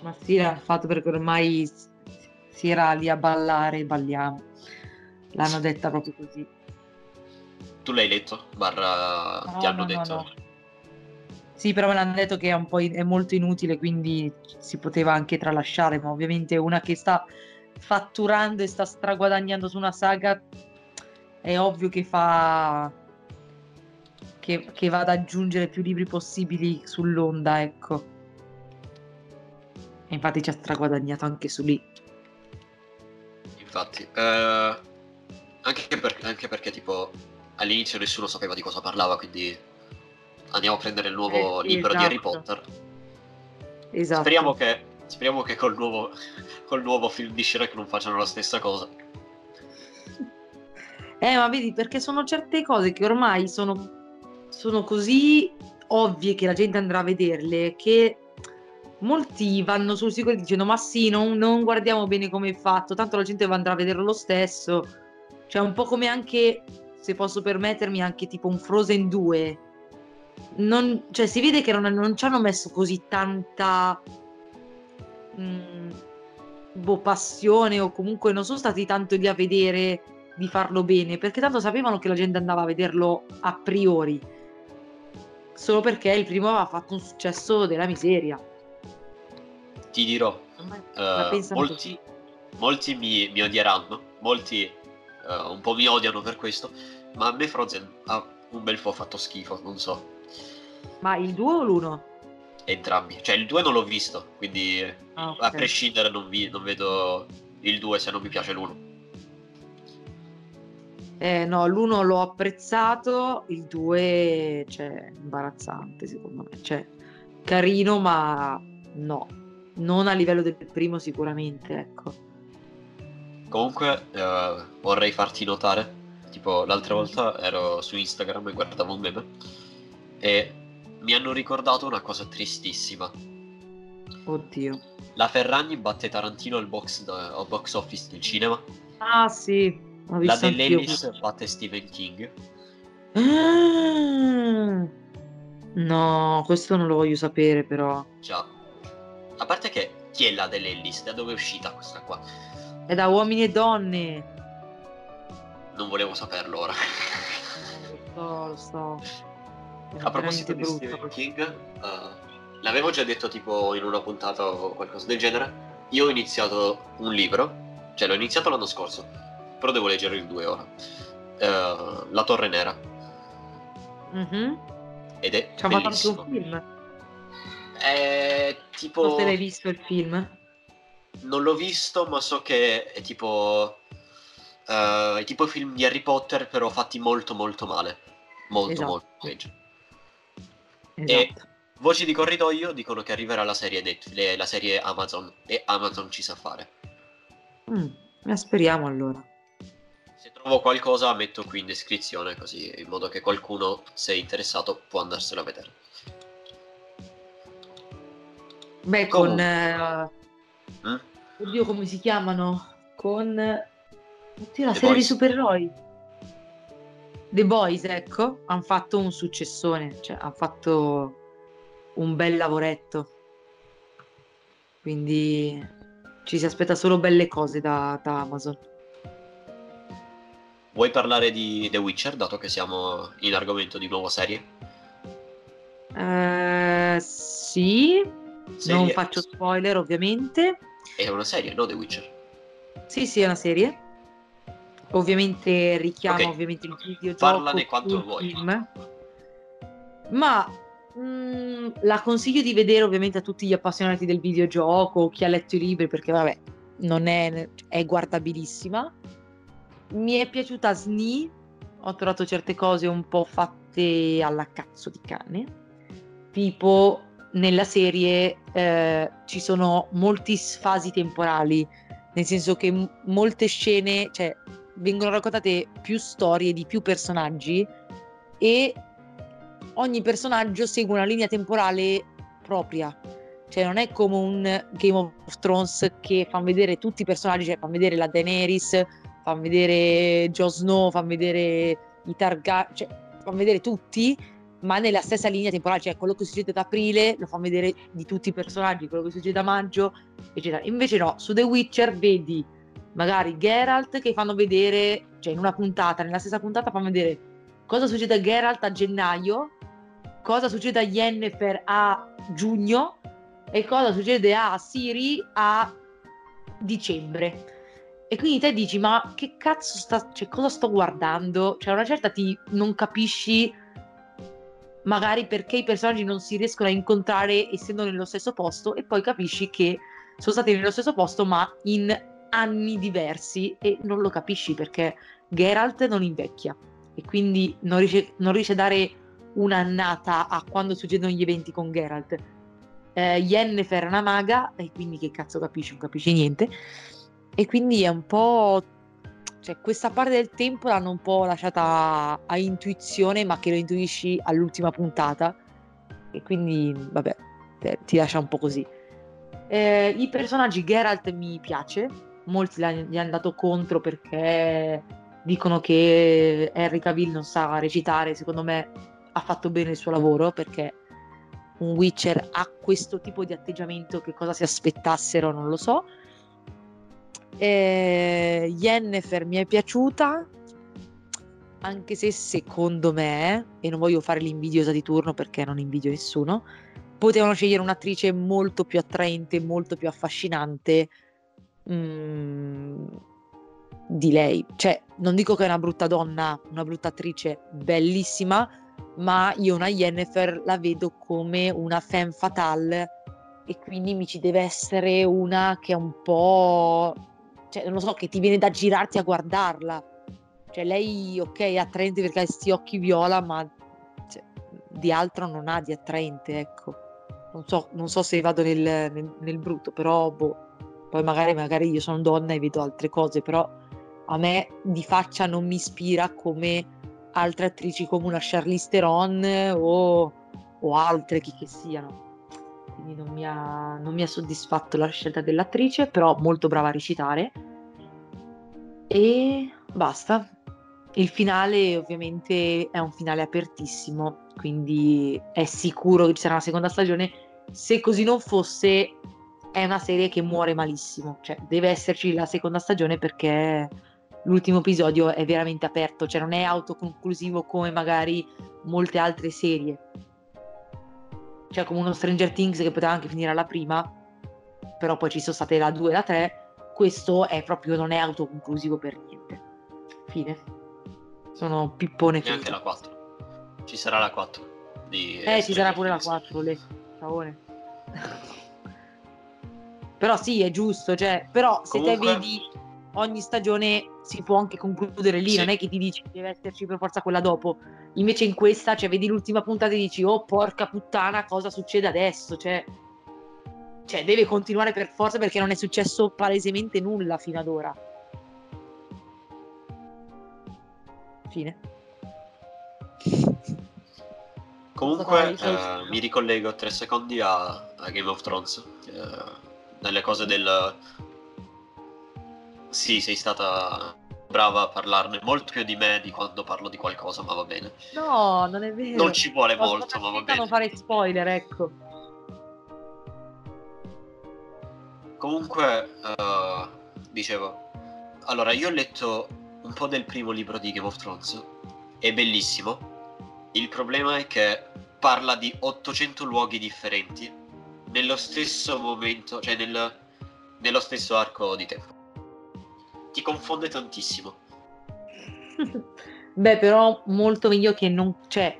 Ma sì, l'hanno fatto perché ormai si era lì a ballare, balliamo. L'hanno detta proprio così. Tu l'hai letto? Barra no, ti hanno no, detto? No, sì, però me l'hanno detto che è, un po in- è molto inutile, quindi si poteva anche tralasciare, ma ovviamente una che sta fatturando e sta straguadagnando su una saga è ovvio che fa che, che va ad aggiungere più libri possibili sull'onda, ecco. E infatti ci ha straguadagnato anche su lì. Infatti, eh, anche, per, anche perché tipo all'inizio nessuno sapeva di cosa parlava, quindi andiamo a prendere il nuovo eh, libro esatto. di Harry esatto. Potter. Esatto. Speriamo che, speriamo che col, nuovo, col nuovo film di Shrek non facciano la stessa cosa. Eh, ma vedi, perché sono certe cose che ormai sono, sono così ovvie che la gente andrà a vederle che molti vanno sul sicuro dicendo ma sì, non, non guardiamo bene come è fatto, tanto la gente andrà a vederlo lo stesso. Cioè un po' come anche se posso permettermi, anche tipo un Frozen 2. Non, cioè, si vede che non, non ci hanno messo così tanta mh, mm, boh, passione o comunque non sono stati tanto lì a vedere di farlo bene, perché tanto sapevano che la gente andava a vederlo a priori, solo perché il primo aveva fatto un successo della miseria. Ti dirò, uh, molti, molti mi, mi odieranno, molti uh, un po' mi odiano per questo, ma a me Frozen ha un bel po' fatto schifo, non so. Ma il 2 o l'1? Entrambi, cioè il 2 non l'ho visto, quindi ah, okay. a prescindere non, vi, non vedo il 2 se non mi piace l'1. Eh, no, l'1 l'ho apprezzato, il 2 cioè imbarazzante secondo me, cioè carino ma no, non a livello del primo sicuramente, ecco. Comunque eh, vorrei farti notare, tipo l'altra volta ero su Instagram e guardavo un meme e mi hanno ricordato una cosa tristissima. Oddio. La Ferragni batte Tarantino al box, al box office del cinema. Ah sì. La dell'Ellis batte Stephen King. Ah, no, questo non lo voglio sapere però. Già. A parte che chi è la dell'Ellis? Da dove è uscita questa qua? È da uomini e donne. Non volevo saperlo ora. Lo so, lo so. È A proposito di Stephen King, uh, l'avevo già detto tipo in una puntata o qualcosa del genere. Io ho iniziato un libro, cioè l'ho iniziato l'anno scorso, però devo leggere in due ore. Uh, La Torre Nera. Mm-hmm. Ed è Ci ha fatto anche un film. È tipo... Non te l'hai visto il film? Non l'ho visto, ma so che è tipo. Uh, è tipo film di Harry Potter, però fatti molto molto male. Molto, Esatto. molto peggio. Esatto. Voci di corridoio dicono che arriverà la serie Netflix, la serie Amazon e Amazon ci sa fare. Mm, eh, speriamo allora. Se trovo qualcosa metto qui in descrizione così in modo che qualcuno, se è interessato, può andarselo a vedere. Beh, Comunque. con... eh? Oddio, come si chiamano? Con... Oddio, la The serie di Boys. supereroi. The Boys, ecco, hanno fatto un successone, cioè hanno fatto un bel lavoretto. Quindi ci si aspetta solo belle cose da, da Amazon. Vuoi parlare di The Witcher, dato che siamo in argomento di nuovo serie? Eh, sì, Serie- non faccio spoiler ovviamente. È una serie, no The Witcher? Sì, sì, è una serie. Ovviamente richiama Ok. ovviamente il videogioco. Parlane quanto vuoi. film. Ma mm, la consiglio di vedere ovviamente a tutti gli appassionati del videogioco, chi ha letto i libri, perché vabbè, non è, è guardabilissima. Mi è piaciuta Sni, ho trovato certe cose un po' fatte alla cazzo di cane. Tipo, nella serie eh, ci sono molti sfasi temporali, nel senso che m- molte scene, cioè, vengono raccontate più storie di più personaggi e ogni personaggio segue una linea temporale propria. Cioè non è come un Game of Thrones che fanno vedere tutti i personaggi, cioè fanno vedere la Daenerys, fanno vedere Jon Snow, fanno vedere i Targaryen, cioè fanno vedere tutti, ma nella stessa linea temporale, cioè quello che succede ad aprile lo fanno vedere di tutti i personaggi, quello che succede a maggio, eccetera. Invece no, su The Witcher vedi magari Geralt che fanno vedere, cioè in una puntata, nella stessa puntata fanno vedere cosa succede a Geralt a gennaio, cosa succede a Yennefer a giugno e cosa succede a Siri a dicembre. E quindi te dici, ma che cazzo sta, cioè, cosa sto guardando? Cioè, una certa ti non capisci magari perché i personaggi non si riescono a incontrare essendo nello stesso posto e poi capisci che sono stati nello stesso posto ma in anni diversi e non lo capisci perché Geralt non invecchia e quindi non riesce, non riesce a dare un'annata a quando succedono gli eventi con Geralt. Eh, Yennefer è una maga e quindi che cazzo capisci? Non capisci niente. E quindi è un po'... Cioè, questa parte del tempo l'hanno un po' lasciata a, intuizione, ma che lo intuisci all'ultima puntata. E quindi, vabbè, ti lascia un po' così. Eh, I personaggi Geralt mi piace, molti gli hanno dato contro perché dicono che Henry Cavill non sa recitare, secondo me ha fatto bene il suo lavoro perché un Witcher ha questo tipo di atteggiamento, che cosa si aspettassero non lo so. Eh, Yennefer mi è piaciuta, anche se secondo me, e non voglio fare l'invidiosa di turno perché non invidio nessuno, potevano scegliere un'attrice molto più attraente, molto più affascinante mm, di lei. Cioè, non dico che è una brutta donna, una brutta attrice, bellissima, ma io una Yennefer la vedo come una femme fatale e quindi mi ci deve essere una che è un po'... cioè, non lo so, che ti viene da girarti a guardarla. Cioè, lei, ok, è attraente perché ha questi occhi viola, ma cioè, di altro non ha di attraente, ecco. Non so, non so se vado nel, nel- nel brutto, però boh. Poi magari, magari io sono donna e vedo altre cose, però a me di faccia non mi ispira come altre attrici come una Charlize Theron o, o altre chi che siano. Quindi non mi, ha, non mi ha soddisfatto la scelta dell'attrice, però molto brava a recitare. E basta. Il finale ovviamente è un finale apertissimo, quindi è sicuro che ci sarà una seconda stagione. Se così non fosse, è una serie che muore malissimo. Cioè, deve esserci la seconda stagione perché l'ultimo episodio è veramente aperto, cioè non è autoconclusivo come magari molte altre serie. Cioè, come uno Stranger Things che poteva anche finire alla prima, però poi ci sono state la 2 e la 3. Questo è proprio non è autoconclusivo per niente. Fine. Sono pippone Neanche finito. la 4. Ci sarà la 4. Di, Eh, ci sarà pure la Stranger 4 lì. Favore. però sì, è giusto, cioè, però se Comunque- te vedi ogni stagione si può anche concludere lì, Sì. non è che ti dici deve esserci per forza quella dopo. Invece in questa, cioè, vedi l'ultima puntata e dici, oh porca puttana, cosa succede adesso? Cioè, cioè, deve continuare per forza perché non è successo palesemente nulla fino ad ora. Fine. Comunque, eh, mi ricollego tre secondi a, a Game of Thrones. eh, nelle cose del. Sì, sei stata brava a parlarne molto più di me di quando parlo di qualcosa, ma va bene. No, non è vero. Non ci vuole Posso molto, ma va non bene. fare spoiler, ecco. Comunque, eh, dicevo, allora io ho letto un po' del primo libro di Game of Thrones, è bellissimo. Il problema è che parla di 800 luoghi differenti nello stesso momento, cioè nel- nello stesso arco di tempo. Ti confonde tantissimo. Beh, però molto meglio che non c'è.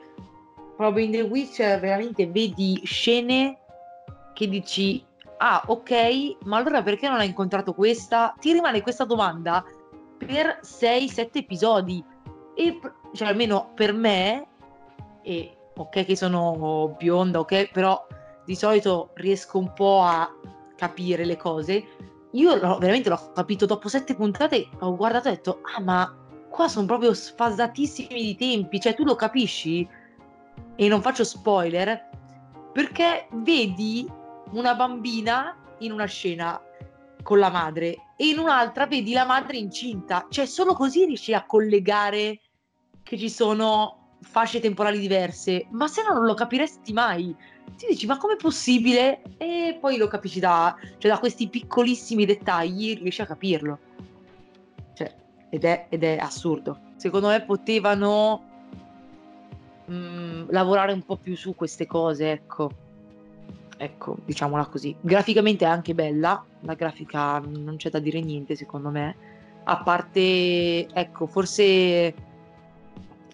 Proprio in The Witcher veramente vedi scene che dici "Ah, ok, ma allora perché non hai incontrato questa?" Ti rimane questa domanda per 6-7 episodi e cioè almeno per me e ok che sono bionda, ok, però di solito riesco un po' a capire le cose. Io l'ho- veramente l'ho capito dopo sette puntate, ho guardato e ho detto, ah ma qua sono proprio sfasatissimi di tempi, cioè tu lo capisci? E non faccio spoiler, perché vedi una bambina in una scena con la madre e in un'altra vedi la madre incinta, cioè solo così riesci a collegare che ci sono fasce temporali diverse, ma se no non lo capiresti mai. Ti dici, ma com'è possibile? E poi lo capisci da, cioè, da questi piccolissimi dettagli, riesci a capirlo. Cioè, ed è, ed è assurdo. Secondo me potevano mm, lavorare un po' più su queste cose, ecco. Ecco, diciamola così. Graficamente è anche bella, la grafica non c'è da dire niente, secondo me. A parte, ecco, forse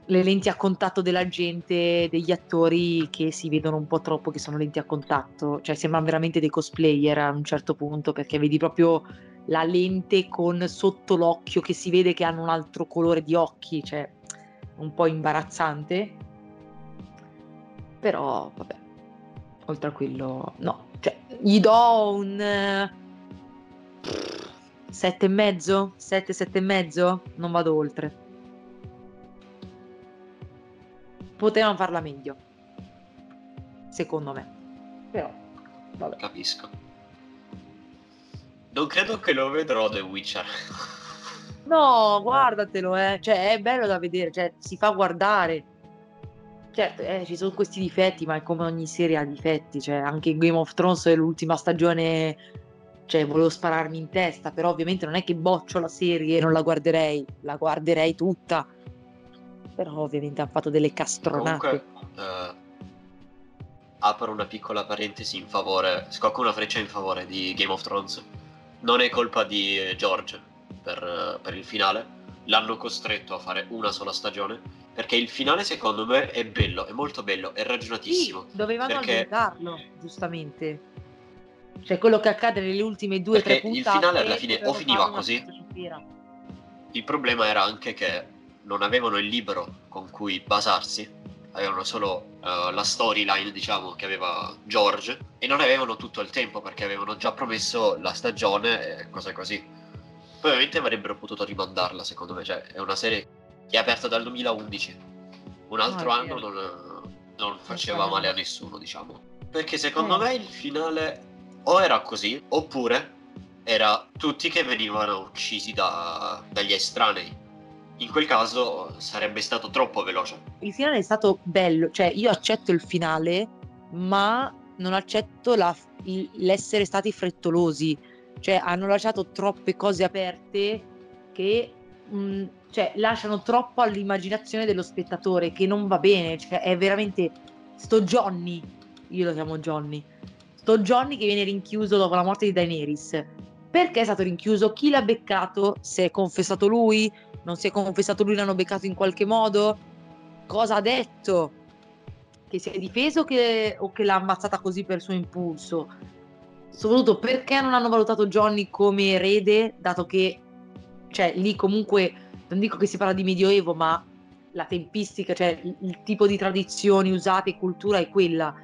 le lenti a contatto della gente, degli attori che si vedono un po' troppo che sono lenti a contatto, cioè sembrano veramente dei cosplayer a un certo punto perché vedi proprio la lente con sotto l'occhio che si vede che hanno un altro colore di occhi, cioè un po' imbarazzante. Però vabbè, oltre a quello no, cioè gli do un sette e mezzo, sette, sette e mezzo, non vado oltre. Potevano farla meglio, secondo me. Però, vabbè. Capisco. Non credo che lo vedrò The Witcher. No, guardatelo, eh. Cioè, è bello da vedere, cioè, si fa guardare. Certo, eh, ci sono questi difetti, ma è come ogni serie ha difetti. Cioè, anche Game of Thrones è l'ultima stagione, cioè, volevo spararmi in testa, però ovviamente non è che boccio la serie e non la guarderei, la guarderei tutta. Però ovviamente hanno fatto delle castronate. Comunque, eh, apro una piccola parentesi in favore, scocco una freccia in favore di Game of Thrones. Non è colpa di eh, George per, per il finale, l'hanno costretto a fare una sola stagione, perché il finale secondo me è bello, è molto bello, è Sì, ragionatissimo. dovevano perché- allungarlo, giustamente. Cioè, quello che accade nelle ultime due o tre Perché il puntate. finale alla fine o finiva così. Il problema era anche che non avevano il libro con cui basarsi, avevano solo eh, la storyline, diciamo, che aveva George, e non avevano tutto il tempo perché avevano già promesso la stagione e cose così. Poi ovviamente avrebbero potuto rimandarla, secondo me, cioè è una serie che è aperta dal 2011. Un altro è anno non, non faceva male a nessuno, diciamo. Perché secondo Eh. me il finale o era così, oppure era tutti che venivano uccisi da- dagli estranei. In quel caso sarebbe stato troppo veloce. Il finale è stato bello, cioè io accetto il finale, ma non accetto la- il- l'essere stati frettolosi. Cioè hanno lasciato troppe cose aperte che mh, cioè, lasciano troppo all'immaginazione dello spettatore, che non va bene. Cioè, è veramente sto Johnny, io lo chiamo Johnny, sto Johnny che viene rinchiuso dopo la morte di Daenerys. Perché è stato rinchiuso? Chi l'ha beccato? Si è confessato lui? Non si è confessato lui? L'hanno beccato in qualche modo? Cosa ha detto? Che si è difeso che- o che l'ha ammazzata così per suo impulso? Soprattutto perché non hanno valutato Johnny come erede, dato che cioè lì comunque non dico che si parla di medioevo, ma la tempistica, cioè il, il tipo di tradizioni usate cultura è quella.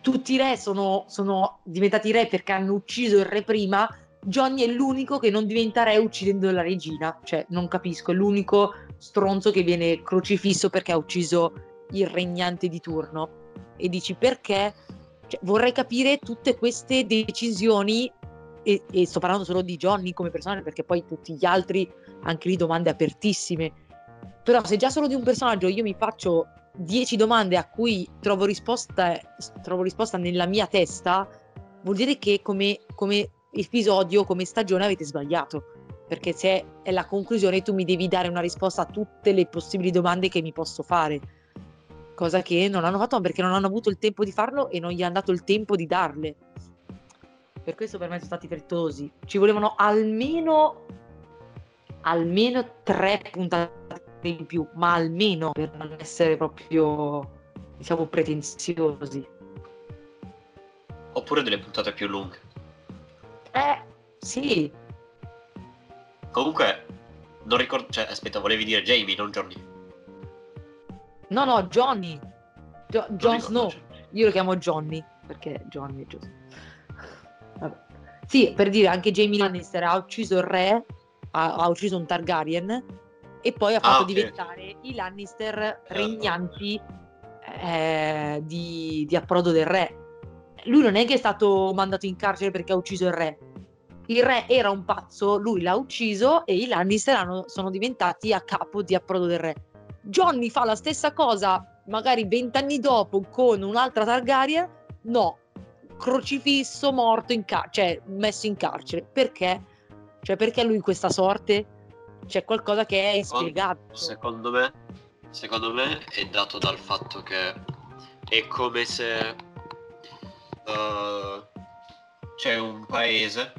Tutti i re sono, sono diventati re perché hanno ucciso il re prima. Johnny è l'unico che non diventa re uccidendo la regina. Cioè, non capisco, è l'unico stronzo che viene crocifisso perché ha ucciso il regnante di turno. E dici perché? Cioè, vorrei capire tutte queste decisioni e, e, sto parlando solo di Johnny come personaggio perché poi tutti gli altri anche lì domande apertissime. Però se già solo di un personaggio io mi faccio 10 domande a cui trovo risposta, trovo risposta nella mia testa vuol dire che come, come episodio come stagione avete sbagliato. Perché se è la conclusione tu mi devi dare una risposta a tutte le possibili domande che mi posso fare. Cosa che non hanno fatto perché non hanno avuto il tempo di farlo e non gli hanno dato il tempo di darle. Per questo per me sono stati fretta Ci volevano almeno almeno tre puntate in più, ma almeno per non essere proprio diciamo pretenziosi. Oppure delle puntate più lunghe. Eh, sì. Comunque, non ricordo. Cioè, aspetta, volevi dire Jamie, non Johnny. No, no, Johnny. Jo- Jon Snow. Io lo chiamo Johnny perché Johnny è giusto. Vabbè. Sì, per dire, anche Jamie Lannister ha ucciso il re, ha, ha ucciso un Targaryen e poi ha ah, fatto ah, okay. diventare i Lannister certo. regnanti eh, di, di approdo del re. Lui non è che è stato mandato in carcere perché ha ucciso il re. Il re era un pazzo, lui l'ha ucciso e i Lannister hanno, sono diventati a capo di approdo del re. Johnny fa la stessa cosa magari vent'anni dopo con un'altra Targaryen. No, crocifisso, morto in carcere, cioè messo in carcere. Perché? Cioè, perché lui questa sorte? C'è qualcosa che è inspiegabile. Secondo me, secondo me è dato dal fatto che è come se uh, c'è un paese,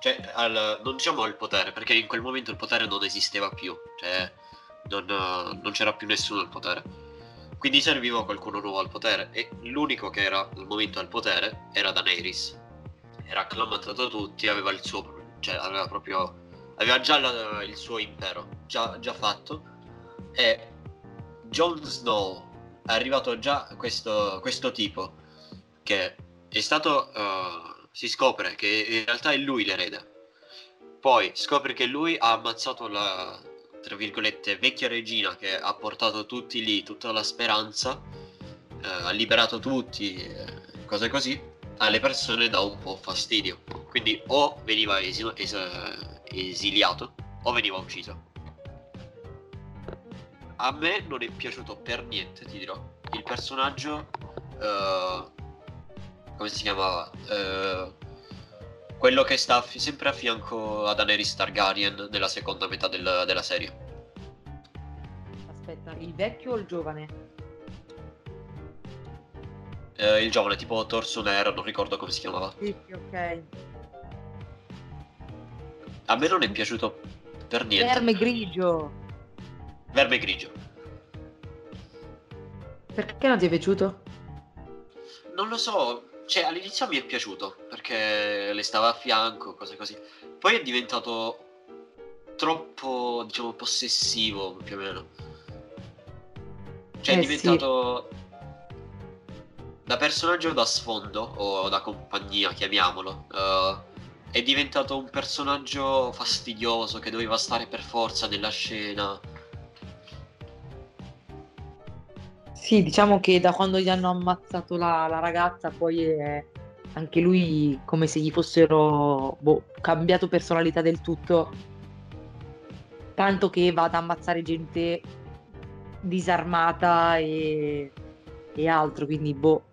cioè al, non diciamo al potere, perché in quel momento il potere non esisteva più, cioè non, uh, non c'era più nessuno al potere quindi serviva qualcuno nuovo al potere e l'unico che era al momento al potere era Daenerys. Era acclamato da tutti, aveva il suo cioè aveva proprio aveva già la, il suo impero già, già fatto. E Jon Snow è arrivato già questo, questo tipo che è stato uh, si scopre che in realtà è lui l'erede poi scopre che lui ha ammazzato la tra virgolette, vecchia regina che ha portato tutti lì, tutta la speranza, eh, ha liberato tutti, eh, cose così, alle persone dà un po' fastidio. Quindi o veniva esil- es- esiliato o veniva ucciso. A me non è piaciuto per niente, ti dirò. Il personaggio... Uh, come si chiamava? Uh, quello che sta f- sempre a fianco ad Daenerys Targaryen nella seconda metà del- della serie. Aspetta, il vecchio o il giovane? Eh, il giovane, tipo Torso Nero, non ricordo come si chiamava. Sì, ok. A me non è piaciuto per niente. Verme grigio. Verme grigio. Perché non ti è piaciuto? Non lo so, cioè, all'inizio mi è piaciuto perché le stava a fianco, cose così. Poi è diventato troppo, diciamo, possessivo più o meno. Cioè, eh, è diventato sì. Da personaggio da sfondo o da compagnia, chiamiamolo. Uh, è diventato un personaggio fastidioso che doveva stare per forza nella scena. Sì, diciamo che da quando gli hanno ammazzato la, la ragazza poi è anche lui come se gli fossero boh, cambiato personalità del tutto. Tanto che va ad ammazzare gente disarmata e, e altro, quindi boh,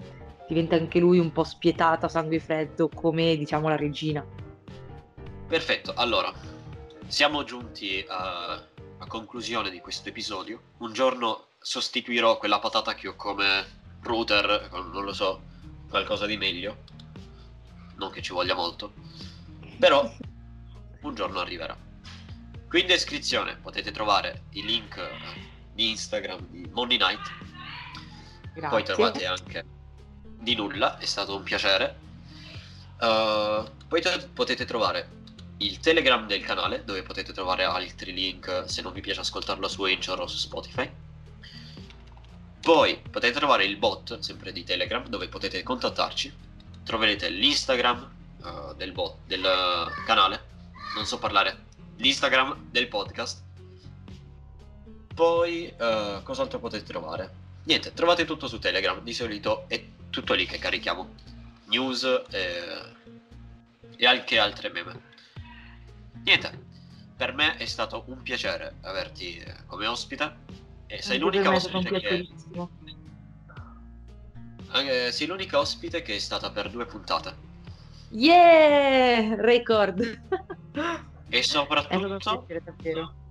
diventa anche lui un po' spietato a sangue freddo come diciamo la regina. Perfetto, allora siamo giunti a, a conclusione di questo episodio. Un giorno sostituirò quella patata che ho come router non lo so, qualcosa di meglio. Non che ci voglia molto. Però un giorno arriverà. Qui in descrizione potete trovare i link di Instagram di Monday Night. Grazie. Poi trovate anche di nulla, è stato un piacere. Uh, poi t- potete trovare il Telegram del canale, dove potete trovare altri link se non vi piace ascoltarlo su Anchor o su Spotify. Poi potete trovare il bot, sempre di Telegram, dove potete contattarci. Troverete l'Instagram uh, del bot, del uh, canale, non so parlare, l'Instagram del podcast. Poi cos'altro potete trovare? Niente, trovate tutto su Telegram, di solito è tutto lì che carichiamo. News e, e anche altre meme. Niente, per me è stato un piacere averti eh, come ospite. E sei l'unica ospite che... eh, sei l'unica ospite che è stata per due puntate. Yeah! Record! E soprattutto piacere.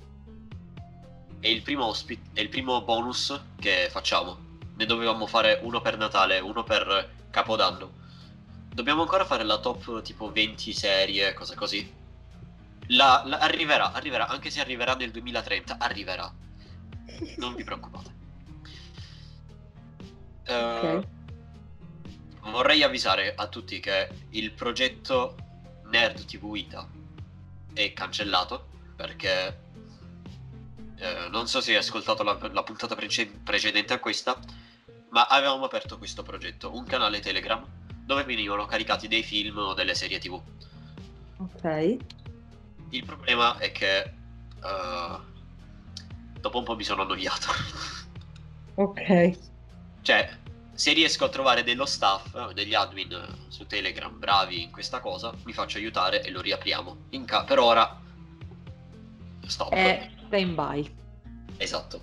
È il primo ospite, è il primo bonus che facciamo. Ne dovevamo fare uno per Natale, uno per Capodanno. Dobbiamo ancora fare la top tipo 20 serie, cose così. La, la- arriverà, arriverà, anche se arriverà nel 2030, arriverà. Non vi preoccupate. Eh, Ok. Vorrei avvisare a tutti che il progetto Nerd TV Ita è cancellato perché eh, non so se hai ascoltato la, la puntata prece- precedente a questa, ma avevamo aperto questo progetto, un canale Telegram dove venivano caricati dei film o delle serie TV. Ok. Il problema è che eh, dopo un po' mi sono annoiato. Ok. cioè, se riesco a trovare dello staff, eh, degli admin eh, su Telegram bravi in questa cosa, mi faccio aiutare e lo riapriamo. Ca- per ora, stop. È stand by. Esatto.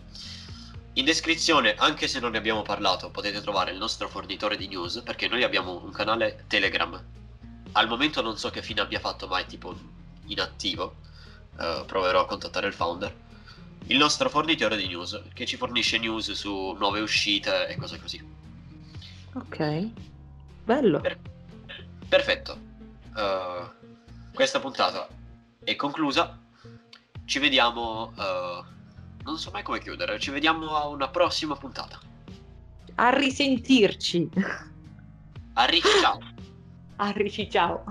In descrizione, anche se non ne abbiamo parlato, potete trovare il nostro fornitore di news, perché noi abbiamo un canale Telegram. Al momento non so che fine abbia fatto, ma è tipo inattivo. Eh, proverò a contattare il founder. Il nostro fornitore di news, che ci fornisce news su nuove uscite e cose così. Ok. Bello. Per- Perfetto. Eh, questa puntata è conclusa. Ci vediamo. eh, non so mai come chiudere. Ci vediamo a una prossima puntata. A risentirci. Arrivi, ciao. Arrici, ciao.